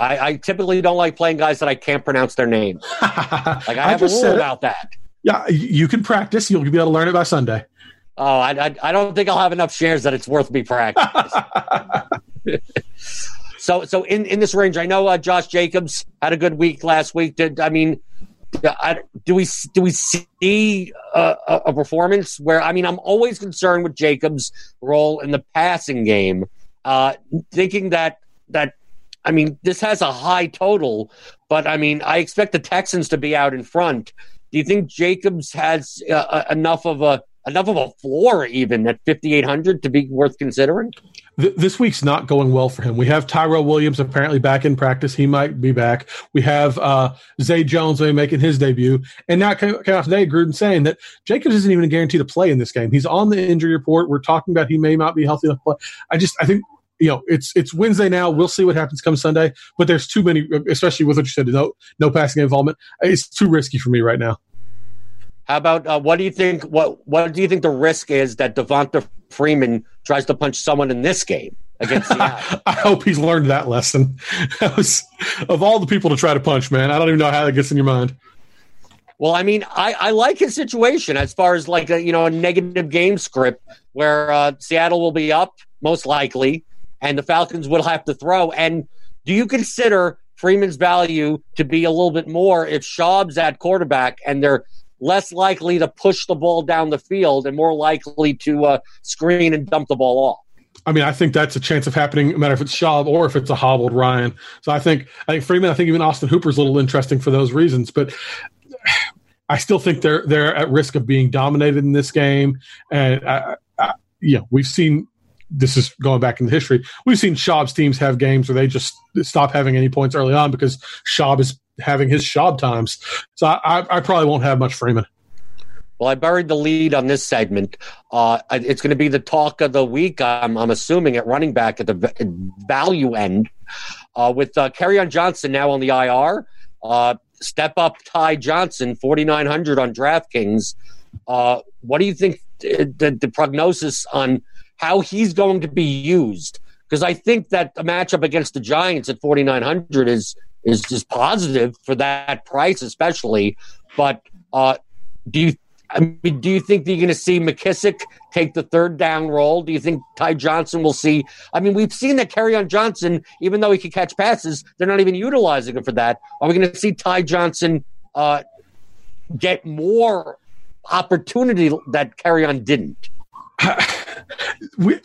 I, I, typically don't like playing guys that I can't pronounce their name. like I, I have a rule about that. Yeah, you can practice. You'll be able to learn it by Sunday. Oh, I, I, I don't think I'll have enough shares that it's worth me practice. so, so in, in this range, I know uh, Josh Jacobs had a good week last week. Did I mean? I, do we do we see a, a performance where I mean I'm always concerned with Jacobs' role in the passing game, uh, thinking that that I mean this has a high total, but I mean I expect the Texans to be out in front do you think Jacobs has uh, uh, enough of a enough of a floor even at 5800 to be worth considering? Th- this week's not going well for him. We have Tyrell Williams apparently back in practice. He might be back. We have uh, Zay Jones making his debut. And now came, came out today, Gruden saying that Jacobs isn't even guaranteed to play in this game. He's on the injury report. We're talking about he may not be healthy enough to play. I just, I think you know, it's it's Wednesday now. We'll see what happens come Sunday. But there's too many, especially with what you said, no no passing involvement. It's too risky for me right now. How about uh, what do you think? What what do you think the risk is that Devonta Freeman tries to punch someone in this game against Seattle? I hope he's learned that lesson. That was of all the people to try to punch, man. I don't even know how that gets in your mind. Well, I mean, I, I like his situation as far as like a you know a negative game script where uh, Seattle will be up most likely, and the Falcons will have to throw. And do you consider Freeman's value to be a little bit more if Schaub's at quarterback and they're less likely to push the ball down the field and more likely to uh, screen and dump the ball off? I mean, I think that's a chance of happening, no matter if it's Schaub or if it's a hobbled Ryan. So I think, I think Freeman, I think even Austin Hooper's a little interesting for those reasons. But I still think they're they're at risk of being dominated in this game. And I, I, you know, we've seen this is going back into history. We've seen Schaub's teams have games where they just stop having any points early on because Schaub is having his Schaub times. So I, I probably won't have much Freeman. Well, I buried the lead on this segment. Uh, it's going to be the talk of the week. I'm, I'm assuming at running back at the value end, uh, with uh, on Johnson now on the IR. Uh, step up Ty Johnson, 4,900 on DraftKings. Uh, what do you think the, the prognosis on how he's going to be used. Because I think that the matchup against the Giants at 4,900 is is just positive for that price, especially. But uh, do you? I mean, do you think that you're going to see McKissic take the third down role? Do you think Ty Johnson will see? I mean, we've seen that Kerryon Johnson, even though he can catch passes, they're not even utilizing him for that. Are we going to see Ty Johnson uh, get more opportunity that Kerryon didn't? we,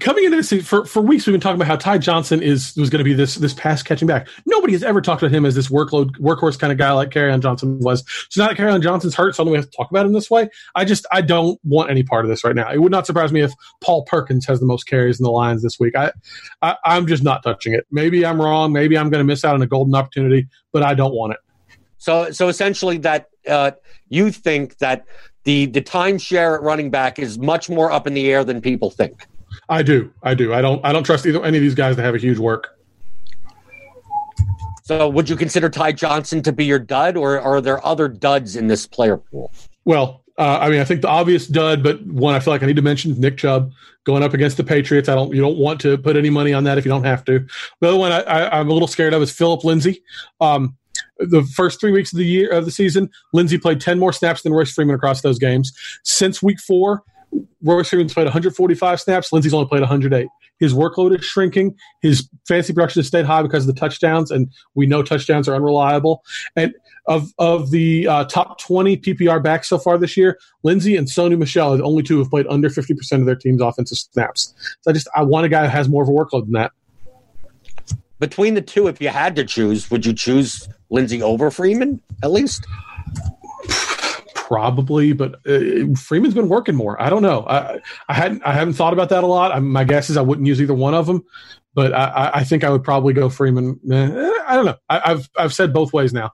coming into this for, for weeks, we've been talking about how Ty Johnson is was going to be this this pass catching back. Nobody has ever talked about him as this workload workhorse kind of guy like Kerryon Johnson was. So now that Kerryon Johnson's hurt, suddenly we have to talk about him this way. I just I don't want any part of this right now. It would not surprise me if Paul Perkins has the most carries in the Lions this week. I, I I'm just not touching it. Maybe I'm wrong. Maybe I'm going to miss out on a golden opportunity, but I don't want it. So so essentially, that uh, you think that the the timeshare at running back is much more up in the air than people think. I do. I do. I don't I don't trust either any of these guys to have a huge work. So would you consider Ty Johnson to be your dud or are there other duds in this player pool? Well, uh, I mean, I think the obvious dud, but one I feel like I need to mention Nick Chubb going up against the Patriots. I don't, you don't want to put any money on that if you don't have to. The other one I, I, am a little scared of is Philip Lindsay. Um, the first three weeks of the year of the season, Lindsay played 10 more snaps than Royce Freeman across those games. Since week four, Royce Freeman's played 145 snaps. Lindsay's only played 108. His workload is shrinking. His fantasy production has stayed high because of the touchdowns, and we know touchdowns are unreliable. And of of the uh, top 20 PPR backs so far this year, Lindsay and Sony Michel are the only two who have played under 50% of their team's offensive snaps. So I just I want a guy who has more of a workload than that. Between the two, if you had to choose, would you choose Lindsay over Freeman at least? Probably, but uh, Freeman's been working more. I don't know. I, I hadn't I haven't thought about that a lot. I, my guess is I wouldn't use either one of them, but I, I think I would probably go Freeman. Eh, I don't know. I, have I've said both ways now.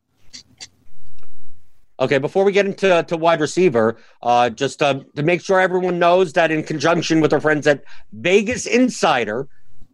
Okay, before we get into to wide receiver, uh, just uh, to make sure everyone knows that in conjunction with our friends at Vegas Insider,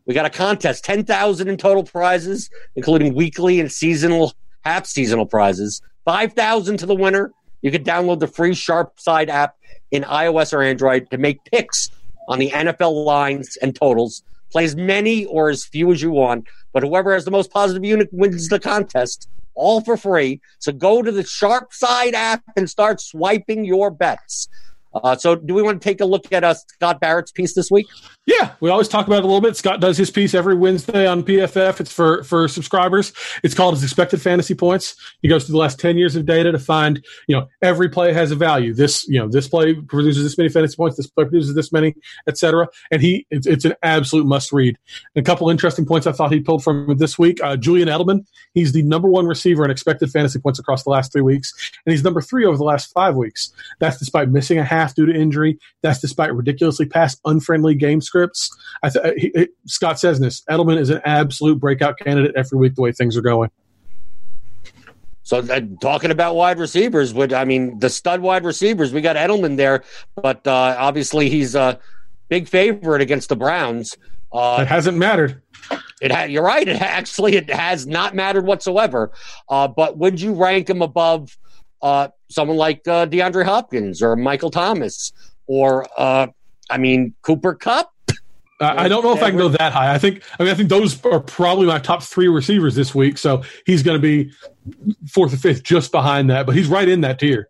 we got a contest, 10,000 in total prizes, including weekly and seasonal, half seasonal prizes. 5,000 to the winner. You can download the free Sharp Side app in iOS or Android to make picks on the NFL lines and totals. Play as many or as few as you want, but whoever has the most positive unit wins the contest, all for free. So go to the Sharp Side app and start swiping your bets. Uh, so, do we want to take a look at uh, Scott Barrett's piece this week? Yeah, we always talk about it a little bit. Scott does his piece every Wednesday on PFF. It's for for subscribers. It's called his expected fantasy points. He goes through the last ten years of data to find, you know, every play has a value. This, you know, this play produces this many fantasy points. This play produces this many, etc. And he, it's, it's, an absolute must read. And a couple interesting points I thought he pulled from this week. Uh, Julian Edelman, he's the number one receiver in expected fantasy points across the last three weeks, and he's number three over the last five weeks. That's despite missing a half due to injury. That's despite ridiculously past unfriendly game scripts. I th- he, he, Scott says this Edelman is an absolute breakout candidate every week the way things are going. So uh, talking about wide receivers, would I mean the stud wide receivers? We got Edelman there, but uh, obviously he's a big favorite against the Browns. Uh, it hasn't mattered. It ha- you're right. It actually it has not mattered whatsoever. Uh, but would you rank him above uh, someone like uh, DeAndre Hopkins or Michael Thomas or uh, I mean Cooper Kupp? I don't know if I can go that high. I think I mean I think those are probably my top three receivers this week. So he's going to be fourth or fifth, just behind that. But he's right in that tier.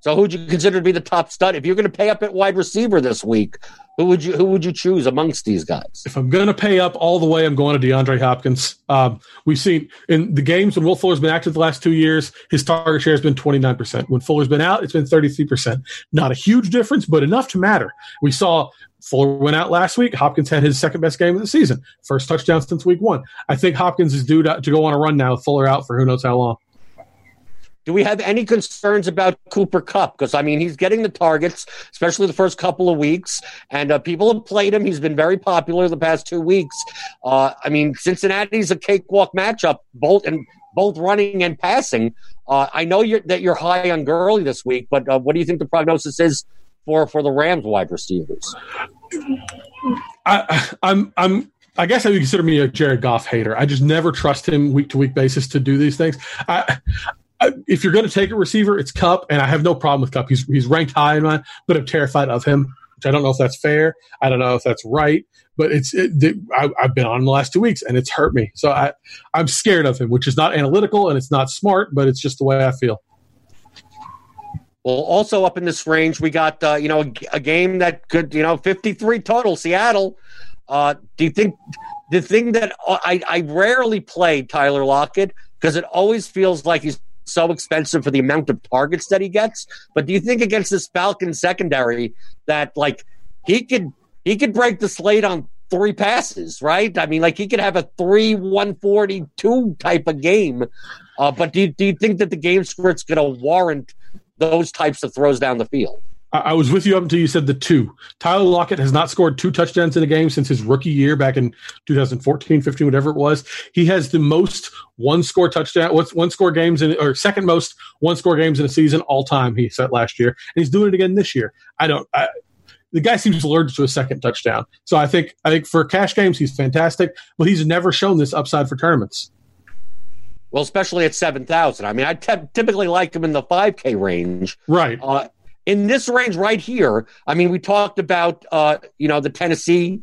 So who'd you consider to be the top stud if you're going to pay up at wide receiver this week? Who would you who would you choose amongst these guys? If I'm going to pay up all the way, I'm going to DeAndre Hopkins. Um, we've seen in the games when Will Fuller's been active the last two years, his target share has been 29%. When Fuller's been out, it's been 33%. Not a huge difference, but enough to matter. We saw Fuller went out last week. Hopkins had his second best game of the season, first touchdown since week one. I think Hopkins is due to, to go on a run now. Fuller out for who knows how long. Do we have any concerns about Cooper Kupp? Because I mean, he's getting the targets, especially the first couple of weeks, and uh, people have played him. He's been very popular the past two weeks. Uh, I mean, Cincinnati's a cakewalk matchup, both and both running and passing. Uh, I know you're, that you're high on Gurley this week, but uh, what do you think the prognosis is for for the Rams wide receivers? I, I'm I'm I guess I would consider me a Jared Goff hater. I just never trust him week to week basis to do these things. I, if you're going to take a receiver, it's Kupp, and I have no problem with Kupp. He's he's ranked high in mine, but I'm terrified of him. Which I don't know if that's fair. I don't know if that's right, but it's it, it, I, have been on the last two weeks, and it's hurt me. So I I'm scared of him, which is not analytical and it's not smart, but it's just the way I feel. Well, also up in this range, we got uh, you know a, a, game that could you know 53 total. Seattle. Uh, do you think the thing that uh, I, I rarely play Tyler Lockett because it always feels like he's so expensive for the amount of targets that he gets. But do you think against this Falcon secondary that like he could he could break the slate on three passes, right? I mean, like he could have a three one forty two type of game. Uh, but do you, do you think that the game script's going to warrant those types of throws down the field? I was with you up until you said the two. Tyler Lockett has not scored two touchdowns in a game since his rookie year back in 2014, 15, whatever it was. He has the most one score touchdown, what's one score games in, or second most one score games in a season all time. He set last year, and he's doing it again this year. I don't. I, the guy seems allergic to a second touchdown. So I think I think for cash games he's fantastic, but he's never shown this upside for tournaments. Well, especially at seven thousand. I mean, I t- typically like him in the five K range. Right. Uh, in this range right here, I mean, we talked about uh, you know the Tennessee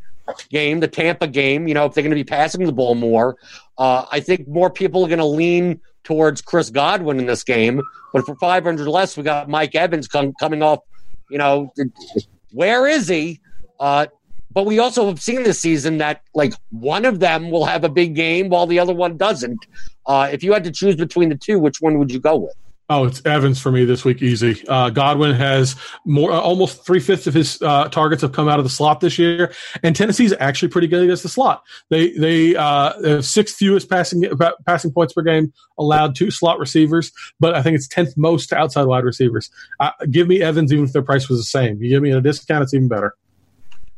game, the Tampa game. You know, if they're going to be passing the ball more, uh, I think more people are going to lean towards Chris Godwin in this game. But for 500 less, we got Mike Evans com- coming off. You know, where is he? Uh, but we also have seen this season that like one of them will have a big game while the other one doesn't. Uh, if you had to choose between the two, which one would you go with? Oh, it's Evans for me this week. Easy. Uh, Godwin has more, uh, almost three fifths of his uh, targets have come out of the slot this year, and Tennessee's actually pretty good against the slot. They they uh, have sixth fewest passing passing points per game allowed to slot receivers, but I think it's tenth most to outside wide receivers. Uh, give me Evans, even if their price was the same. You give me a discount, it's even better.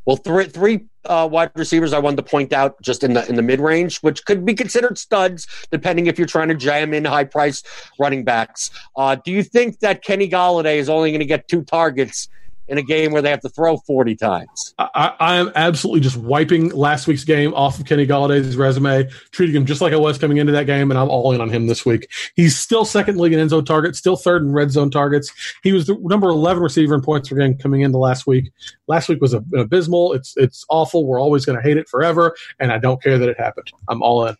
Well, three three uh, wide receivers I wanted to point out just in the in the mid range, which could be considered studs, depending if you're trying to jam in high price running backs. Uh, do you think that Kenny Golladay is only going to get two targets in a game where they have to throw 40 times. I, I, am absolutely just wiping last week's game off of Kenny Golladay's resume, treating him just like I was coming into that game, and I'm all in on him this week. He's still second league in end zone targets, still third in red zone targets. He was the number 11 receiver in points per game coming into last week. Last week was a, abysmal. It's it's awful. We're always going to hate it forever, and I don't care that it happened. I'm all in.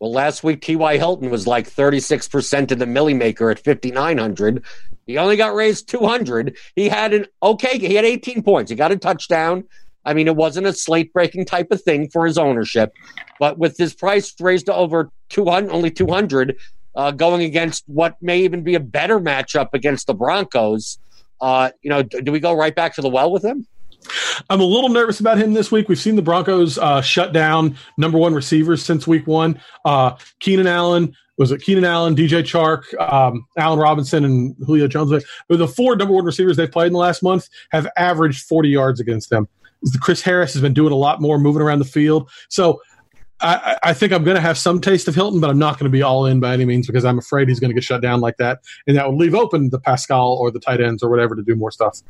Well, last week T.Y. Hilton was like 36% in the Milly Maker at 5,900. He only got raised 200. He had an okay, he had 18 points. He got a touchdown. I mean, it wasn't a slate breaking type of thing for his ownership, but with his price raised to over 200, only 200, uh, going against what may even be a better matchup against the Broncos, uh, you know, do we go right back to the well with him? I'm a little nervous about him this week. We've seen the Broncos uh, shut down number one receivers since week one. Uh, Keenan Allen, was it Keenan Allen, DJ Chark, um, Allen Robinson, and Julio Jones. But the four number one receivers they've played in the last month have averaged 40 yards against them. Chris Harris has been doing a lot more, moving around the field. So I, I think I'm going to have some taste of Hilton, but I'm not going to be all in by any means because I'm afraid he's going to get shut down like that, and that would leave open the Pascal or the tight ends or whatever to do more stuff.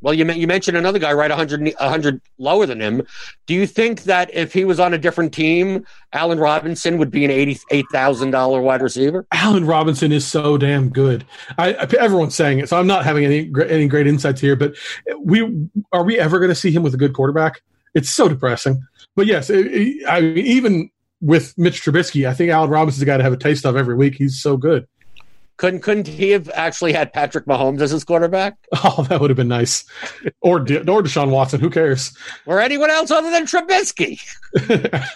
Well, you you mentioned another guy right 100, 100 lower than him. Do you think that if he was on a different team, Allen Robinson would be an eighty-eight thousand dollar wide receiver? Allen Robinson is so damn good. I, everyone's saying it, so I'm not having any any great insights here. But we are we ever going to see him with a good quarterback? It's so depressing. But yes, it, it, I mean, even with Mitch Trubisky, I think Allen Robinson's guy to have a taste of every week. He's so good. Couldn't couldn't he have actually had Patrick Mahomes as his quarterback? Oh, that would have been nice. Or or Deshaun Watson. Who cares? Or anyone else other than Trubisky.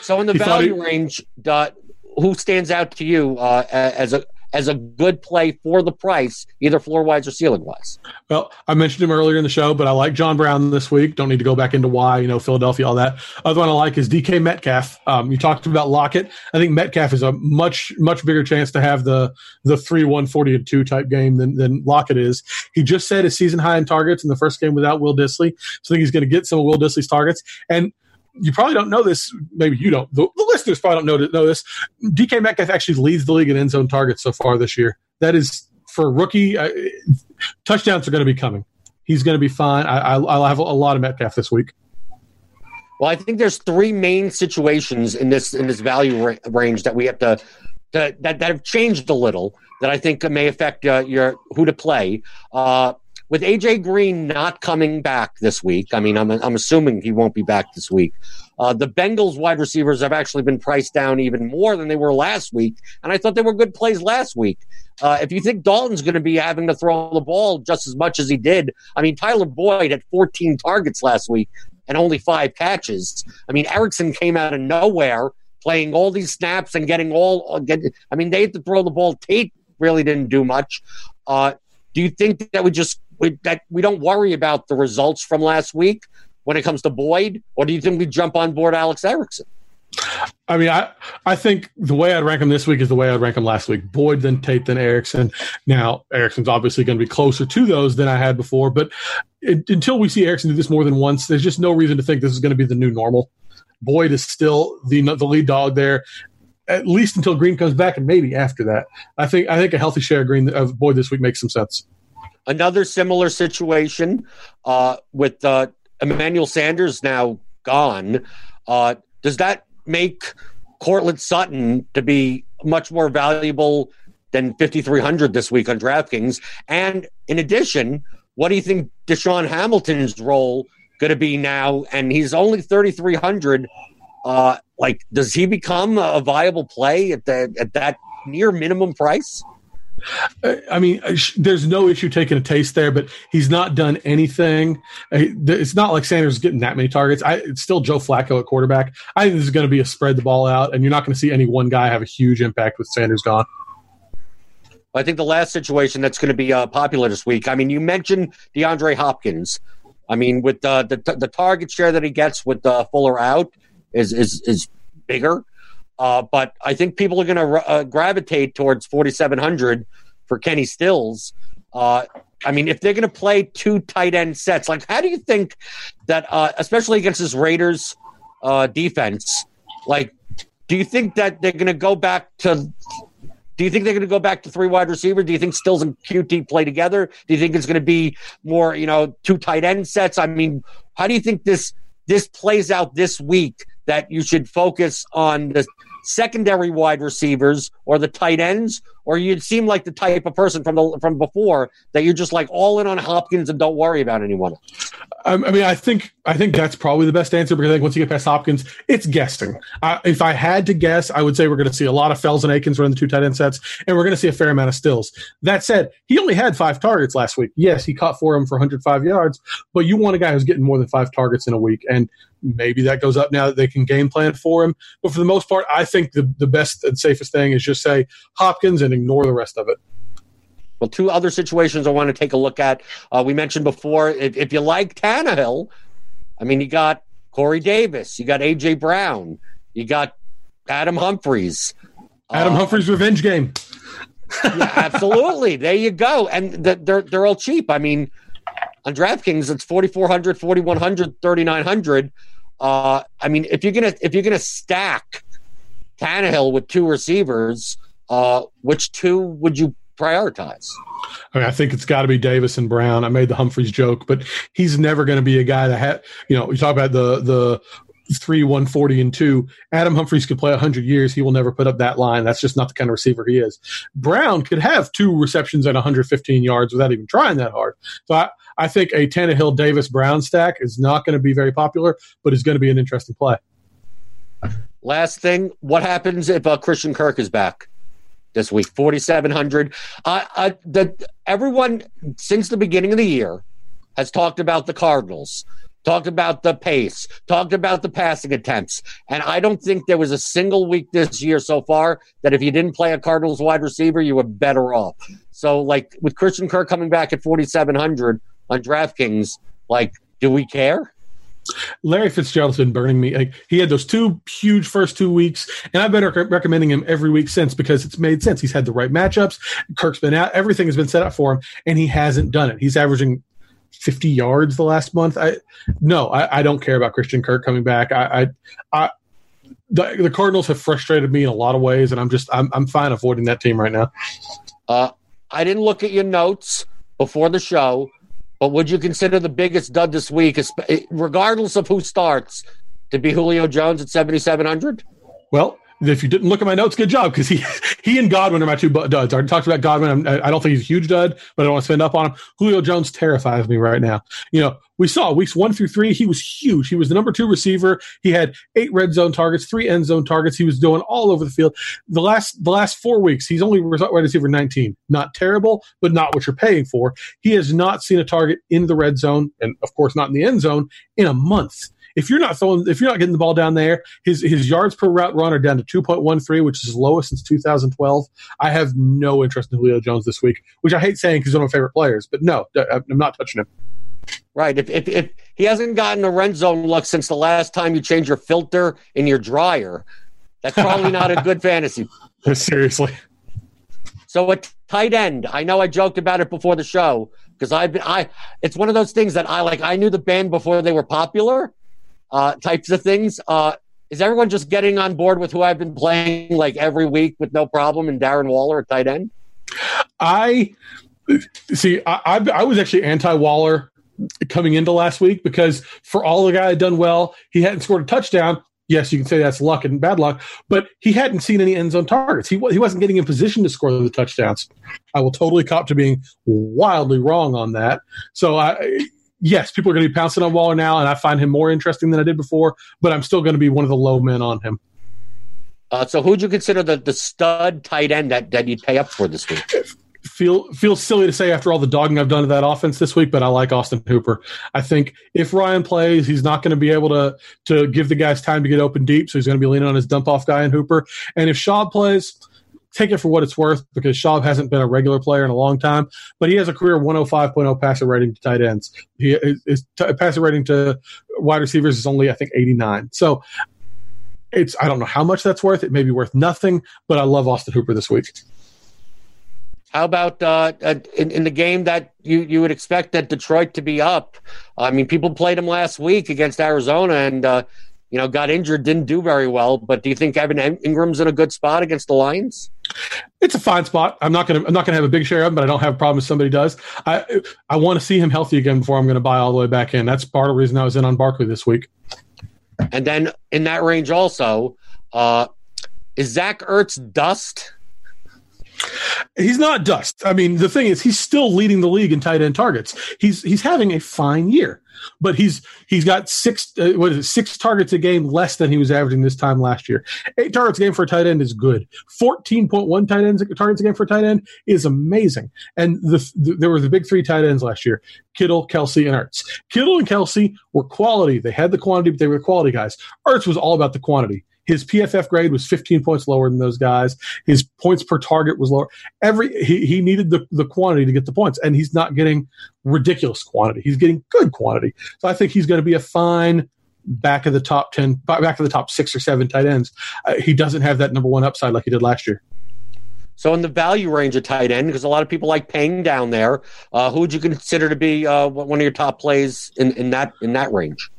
so in the he value he- range, uh, who stands out to you uh, as a as a good play for the price, either floor wise or ceiling wise. Well, I mentioned him earlier in the show, but I like John Brown this week. Don't need to go back into why, you know, Philadelphia, all that. Other one I like is DK Metcalf. Um, you talked about Lockett. I think Metcalf is a much, much bigger chance to have the the 3 1 40 and 2 type game than, than Lockett is. He just set his season high in targets in the first game without Will Dissly. So I think he's going to get some of Will Dissly's targets. And you probably don't know this. Maybe you don't. The, the listeners probably don't know, know this. DK Metcalf actually leads the league in end zone targets so far this year. That is for a rookie. Uh, touchdowns are going to be coming. He's going to be fine. I, will have a lot of Metcalf this week. Well, I think there's three main situations in this in this value ra- range that we have to, to, that that have changed a little that I think may affect uh, your who to play. Uh, with AJ Green not coming back this week, I mean, I'm, I'm assuming he won't be back this week. Uh, the Bengals wide receivers have actually been priced down even more than they were last week, and I thought they were good plays last week. Uh, if you think Dalton's going to be having to throw the ball just as much as he did, I mean, Tyler Boyd had 14 targets last week and only five catches. I mean, Erickson came out of nowhere playing all these snaps and getting all. Get, I mean, they had to throw the ball. Tate really didn't do much. Uh, do you think that we just we, that we don't worry about the results from last week when it comes to Boyd, or do you think we jump on board Alex Erickson? I mean, I I think the way I'd rank him this week is the way I'd rank him last week. Boyd, then Tate, then Erickson. Now Erickson's obviously going to be closer to those than I had before, but it, until we see Erickson do this more than once, there's just no reason to think this is going to be the new normal. Boyd is still the the lead dog there, at least until Green comes back, and maybe after that. I think I think a healthy share of Green of Boyd this week makes some sense. Another similar situation uh, with uh, Emmanuel Sanders now gone. Uh, does that make Courtland Sutton to be much more valuable than 5,300 this week on DraftKings? And in addition, what do you think DaeSean Hamilton's role going to be now? And he's only 3,300. Uh, like, does he become a viable play at, the, at that near minimum price? I mean, there's no issue taking a taste there, but he's not done anything. It's not like Sanders getting that many targets. I, it's still Joe Flacco at quarterback. I think this is going to be a spread the ball out, and you're not going to see any one guy have a huge impact with Sanders gone. I think the last situation that's going to be uh, popular this week. I mean, you mentioned DeAndre Hopkins. I mean, with uh, the the target share that he gets with uh, Fuller out is is is bigger. Uh, but I think people are going to uh, gravitate towards 4,700 for Kenny Stills. Uh, I mean, if they're going to play two tight end sets, like how do you think that, uh, especially against this Raiders uh, defense, like, do you think that they're going to go back to? Do you think they're going to go back to three wide receiver? Do you think Stills and Coutee play together? Do you think it's going to be more, you know, two tight end sets? I mean, how do you think this this plays out this week? That you should focus on the secondary wide receivers or the tight ends, or you'd seem like the type of person from the from before that you're just like all in on Hopkins and don't worry about anyone. I mean, I think I think that's probably the best answer because I think once you get past Hopkins, it's guessing. Uh, if I had to guess, I would say we're going to see a lot of Fells and Akins running the two tight end sets, and we're going to see a fair amount of Stills. That said, he only had five targets last week. Yes, he caught four of them for 105 yards, but you want a guy who's getting more than five targets in a week, and maybe that goes up now that they can game plan for him. But for the most part, I think the the best and safest thing is just say Hopkins and ignore the rest of it. Well, two other situations I want to take a look at. Uh, we mentioned before, if, if you like Tannehill, I mean, you got Corey Davis, you got AJ Brown, you got Adam Humphries. Adam uh, Humphries revenge game. yeah, absolutely. There you go. And the, they're they're all cheap. I mean, on DraftKings, it's 4,400, 4,100, 3,900. Uh, I mean, if you're gonna if you're gonna stack Tannehill with two receivers, uh, which two would you prioritize? I, mean, I think it's got to be Davis and Brown. I made the Humphries joke, but he's never going to be a guy that had, you know, you talk about the the three, 140, and two. Adam Humphries could play 100 years. He will never put up that line. That's just not the kind of receiver he is. Brown could have two receptions at 115 yards without even trying that hard. So I, I think a Tannehill Davis Brown stack is not going to be very popular, but is going to be an interesting play. Last thing, what happens if uh, Christian Kirk is back this week? Forty seven hundred. Uh, uh, everyone since the beginning of the year has talked about the Cardinals talked about the pace, talked about the passing attempts. And I don't think there was a single week this year so far that if you didn't play a Cardinals wide receiver, you were better off. So, like with Christian Kirk coming back at 4,700 on DraftKings, like, do we care? Larry Fitzgerald's been burning me. Like he had those two huge first two weeks, and I've been rec- recommending him every week since because it's made sense. He's had the right matchups. Kirk's been out. Everything has been set up for him, and he hasn't done it. He's averaging 50 yards the last month. I no, I, I don't care about Christian Kirk coming back. I, I, I the, the, Cardinals have frustrated me in a lot of ways, and I'm just I'm I'm fine avoiding that team right now. Uh, I didn't look at your notes before the show, but would you consider the biggest dud this week, eh, regardless of who starts, to be Julio Jones at 7,700? Well, if you didn't look at my notes, good job because he he and Godwin are my two duds. I already talked about Godwin. I'm, I don't think he's a huge dud, but I don't want to spend up on him. Julio Jones terrifies me right now. You know, we saw weeks one through three, he was huge. He was the number two receiver. He had eight red zone targets, three end zone targets. He was doing all over the field. The last the last four weeks, he's only wide receiver 19. Not terrible, but not what you're paying for. He has not seen a target in the red zone, and of course not in the end zone, in a month if you're not throwing, if you're not getting the ball down there, his his yards per route run are down to 2.13, which is lowest since 2012. I have no interest in Julio Jones this week, which I hate saying because he's one of my favorite players, but no, uh, uh, I'm not touching him. Right. If, if, if he hasn't gotten a red zone look since the last time you changed your filter in your dryer, that's probably not a good fantasy. Seriously. So a tight end, I know I joked about it before the show because I've been I. It's one of those things that I like. I knew the band before they were popular, uh, types of things. Uh, is everyone just getting on board with who I've been playing like every week with no problem and Darren Waller at tight end? I see. I, I, I was actually anti Waller coming into last week because for all the guy had done well, he hadn't scored a touchdown. Yes, you can say that's luck and bad luck, but he hadn't seen any end zone targets. He he wasn't getting in position to score the touchdowns. I will totally cop to being wildly wrong on that. So I yes, people are going to be pouncing on Waller now, and I find him more interesting than I did before. But I'm still going to be one of the low men on him. Uh, so, who'd you consider the, the stud tight end that, that you'd pay up for this week? Feel feels silly to say after all the dogging I've done to that offense this week, but I like Austin Hooper. I think if Ryan plays, he's not going to be able to to give the guys time to get open deep, so he's going to be leaning on his dump off guy in Hooper. And if Schaub plays, take it for what it's worth because Schaub hasn't been a regular player in a long time, but he has a career 105.0 passer rating to tight ends. He, his t- passer rating to wide receivers is only, I think, 89. So it's, I don't know how much that's worth. It may be worth nothing, but I love Austin Hooper this week. How about uh, uh in, in, the game that you, you would expect that Detroit to be up? I mean, people played him last week against Arizona, and uh, you know, got injured, didn't do very well. But do you think Evan Engram's in a good spot against the Lions? It's a fine spot. I'm not gonna I'm not gonna have a big share of him, but I don't have a problem if somebody does. I I want to see him healthy again before I'm gonna buy all the way back in. That's part of the reason I was in on Barkley this week. And then in that range also, uh, is Zach Ertz dust? He's not dust. I mean, the thing is, he's still leading the league in tight end targets. He's he's having a fine year, but he's he's got six uh, what is it six targets a game less than he was averaging this time last year. Eight targets a game for a tight end is good. Fourteen point one tight ends targets a game for a tight end is amazing. And the, the there were the big three tight ends last year: Kittle, Kelsey, and Ertz. Kittle and Kelsey were quality. They had the quantity, but they were the quality guys. Ertz was all about the quantity. His PFF grade was 15 points lower than those guys. His points per target was lower. Every he, he needed the, the quantity to get the points, and he's not getting ridiculous quantity. He's getting good quantity. So I think he's going to be a fine back of the top 10, back of the top six or seven tight ends. Uh, he doesn't have that number one upside like he did last year. So in the value range of tight end, because a lot of people like paying down there, uh, who would you consider to be uh, one of your top plays in, in that in that range?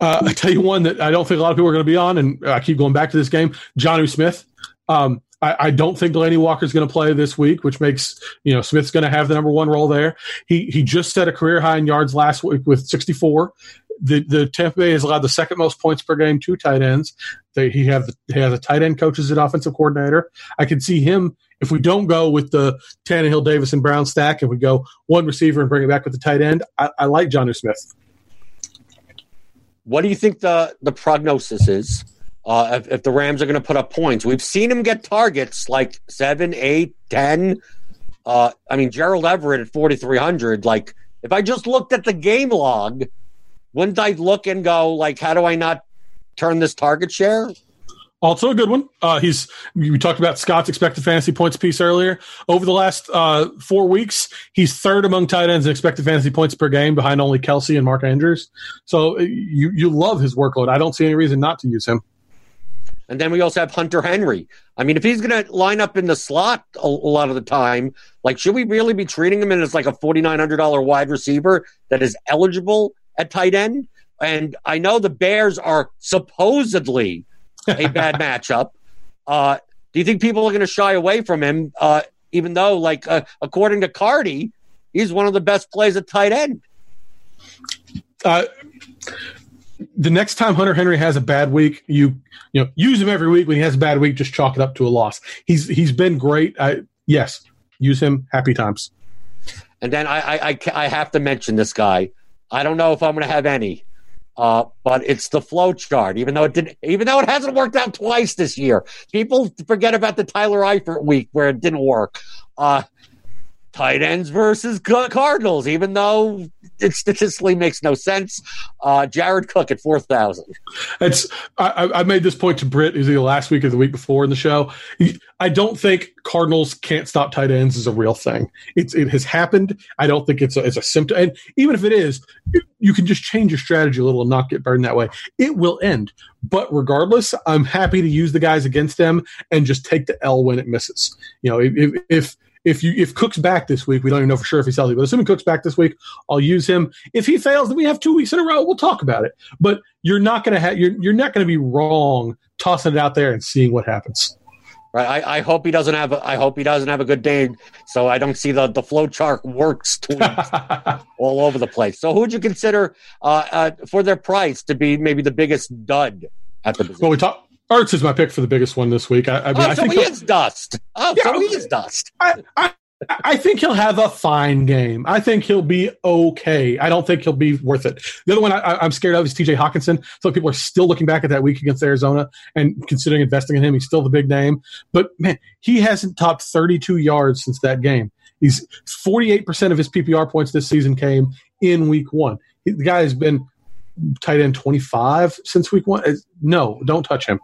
Uh, I tell you one that I don't think a lot of people are going to be on, and I keep going back to this game. Jonnu Smith. Um, I, I, don't think Delanie Walker is going to play this week, which makes you know Smith's going to have the number one role there. He he just set a career high in yards last week with 64 the the Tampa Bay has allowed the second most points per game to tight ends. They, he have he has a tight end coach as an offensive coordinator. I can see him if we don't go with the Tannehill, Davis, and Brown stack, and we go one receiver and bring it back with the tight end. I, I like Jonnu Smith. What do you think the the prognosis is? Uh, if, if the Rams are going to put up points, we've seen him get targets like seven, eight, ten. Uh, I mean, Gerald Everett at forty three hundred. Like, if I just looked at the game log wouldn't I look and go like, how do I not turn this target share? Also a good one. Uh, he's we talked about Scott's expected fantasy points piece earlier. Over the last uh, four weeks, he's third among tight ends in expected fantasy points per game, behind only Kelsey and Mark Andrews. So uh, you you love his workload. I don't see any reason not to use him. And then we also have Hunter Henry. I mean, if he's going to line up in the slot a, a, lot of the time, like, should we really be treating him as like a forty nine hundred dollar wide receiver that is eligible at tight end. And I know the Bears are supposedly a bad matchup. Uh, do you think people are going to shy away from him, uh, even though, like, uh, according to Cardi, he's one of the best plays at tight end? Uh, the next time Hunter Henry has a bad week, you you know use him every week. When he has a bad week, just chalk it up to a loss. He's he's been great. I, yes, use him. Happy times. And then I, I I, I have to mention this guy. I don't know if I'm going to have any. Uh, but it's the flow chart, even though it didn't, even though it hasn't worked out twice this year. People forget about the Tyler Eifert week where it didn't work. Uh, tight ends versus Cardinals, even though it statistically makes no sense. Uh, Jared Cook at four thousand. It's I, I, made this point to Britt is the last week or the week before in the show. I don't think Cardinals can't stop tight ends is a real thing. It's it has happened. I don't think it's a, it's a symptom. And even if it is, you can just change your strategy a little and not get burned that way. It will end. But regardless, I'm happy to use the guys against them and just take the L when it misses. You know, if, if if you if Cook's back this week, we don't even know for sure if he's healthy, but assuming Cook's back this week, I'll use him. If he fails, then we have two weeks in a row. We'll talk about it. But you're not going to have you're you're not going to be wrong tossing it out there and seeing what happens. Right. I, I hope he doesn't have. A, I hope he doesn't have a good day, so I don't see the the flow chart works all over the place. So, who would you consider uh, uh, for their price to be maybe the biggest dud at the position? Well, we talk. Ertz is my pick for the biggest one this week. I, I mean, oh, I so think he is dust. Oh, yeah, so he is dust. I, I, I think he'll have a fine game. I think he'll be okay. I don't think he'll be worth it. The other one I, am scared of is TJ Hockenson. So people are still looking back at that week against Arizona and considering investing in him. He's still the big name. But man, he hasn't topped 32 yards since that game. He's 48% of his PPR points this season came in week one. The guy has been tight end 25 since week one. No, don't touch him.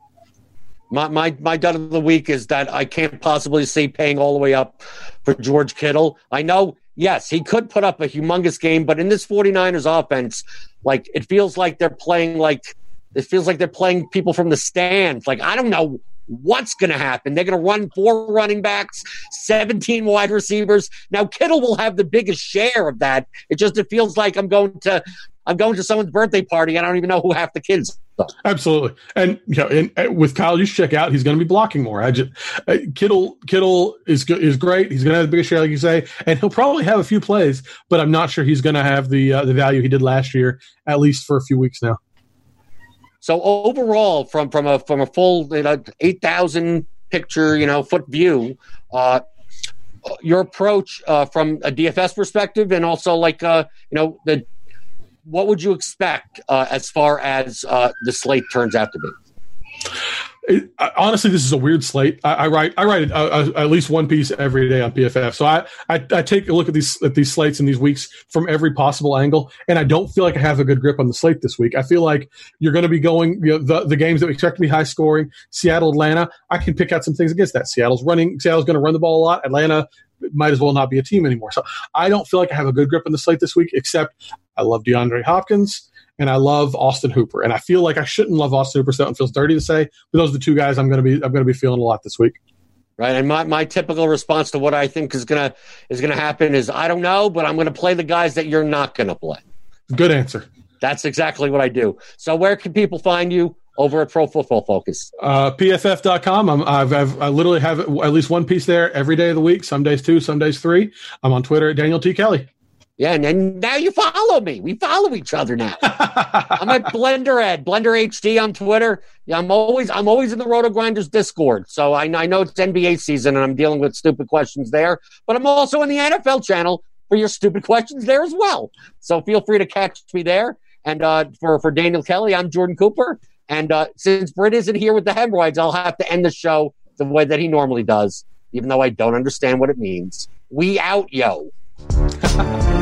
My, my my dud of the week is that I can't possibly see paying all the way up for George Kittle. I know, yes, he could put up a humongous game, but in this 49ers offense, like it feels like they're playing like it feels like they're playing people from the stands. Like I don't know what's going to happen. They're going to run four running backs, 17 wide receivers. Now Kittle will have the biggest share of that. It just it feels like I'm going to I'm going to someone's birthday party. I don't even know who half the kids. Absolutely, and you know, and, and with Kyle, you should check out. He's going to be blocking more. I just uh, Kittle Kittle is is great. He's going to have the biggest share, like you say, and he'll probably have a few plays. But I'm not sure he's going to have the uh, the value he did last year, at least for a few weeks now. So overall, from from a from a full you know, eight thousand picture you know foot view, uh, your approach uh, from a DFS perspective, and also like uh, you know the what would you expect uh, as far as uh, the slate turns out to be? It, honestly, this is a weird slate. I, I write I write uh, uh, at least one piece every day on PFF, so I, I, I take a look at these at these slates and these weeks from every possible angle, and I don't feel like I have a good grip on the slate this week. I feel like you're going to be going you know, the the games that we expect to be high scoring. Seattle, Atlanta. I can pick out some things against that. Seattle's running. Seattle's going to run the ball a lot. Atlanta might as well not be a team anymore. So I don't feel like I have a good grip on the slate this week, except I love DeAndre Hopkins and I love Austin Hooper. And I feel like I shouldn't love Austin Hooper, so that feels dirty to say. But those are the two guys I'm going to be I'm going to be feeling a lot this week. Right, and my, my typical response to what I think is gonna is gonna happen is I don't know, but I'm gonna play the guys that you're not gonna play. Good answer. That's exactly what I do. So where can people find you? over at Pro Football Focus? Uh, PFF.com. I'm, I've, I've, I literally have at least one piece there every day of the week. Some days two, some days three. I'm on Twitter at Daniel T. Kelly. Yeah, and then now you follow me. We follow each other now. I'm at Blender Ed, Blender HD on Twitter. Yeah, I'm always I'm always in the RotoGrinders Discord. So I, I know it's NBA season and I'm dealing with stupid questions there, but I'm also in the NFL channel for your stupid questions there as well. So feel free to catch me there. And uh, for for Daniel Kelly, I'm Jordan Cooper. And uh, since Britt isn't here with the hemorrhoids, I'll have to end the show the way that he normally does, even though I don't understand what it means. We out, yo.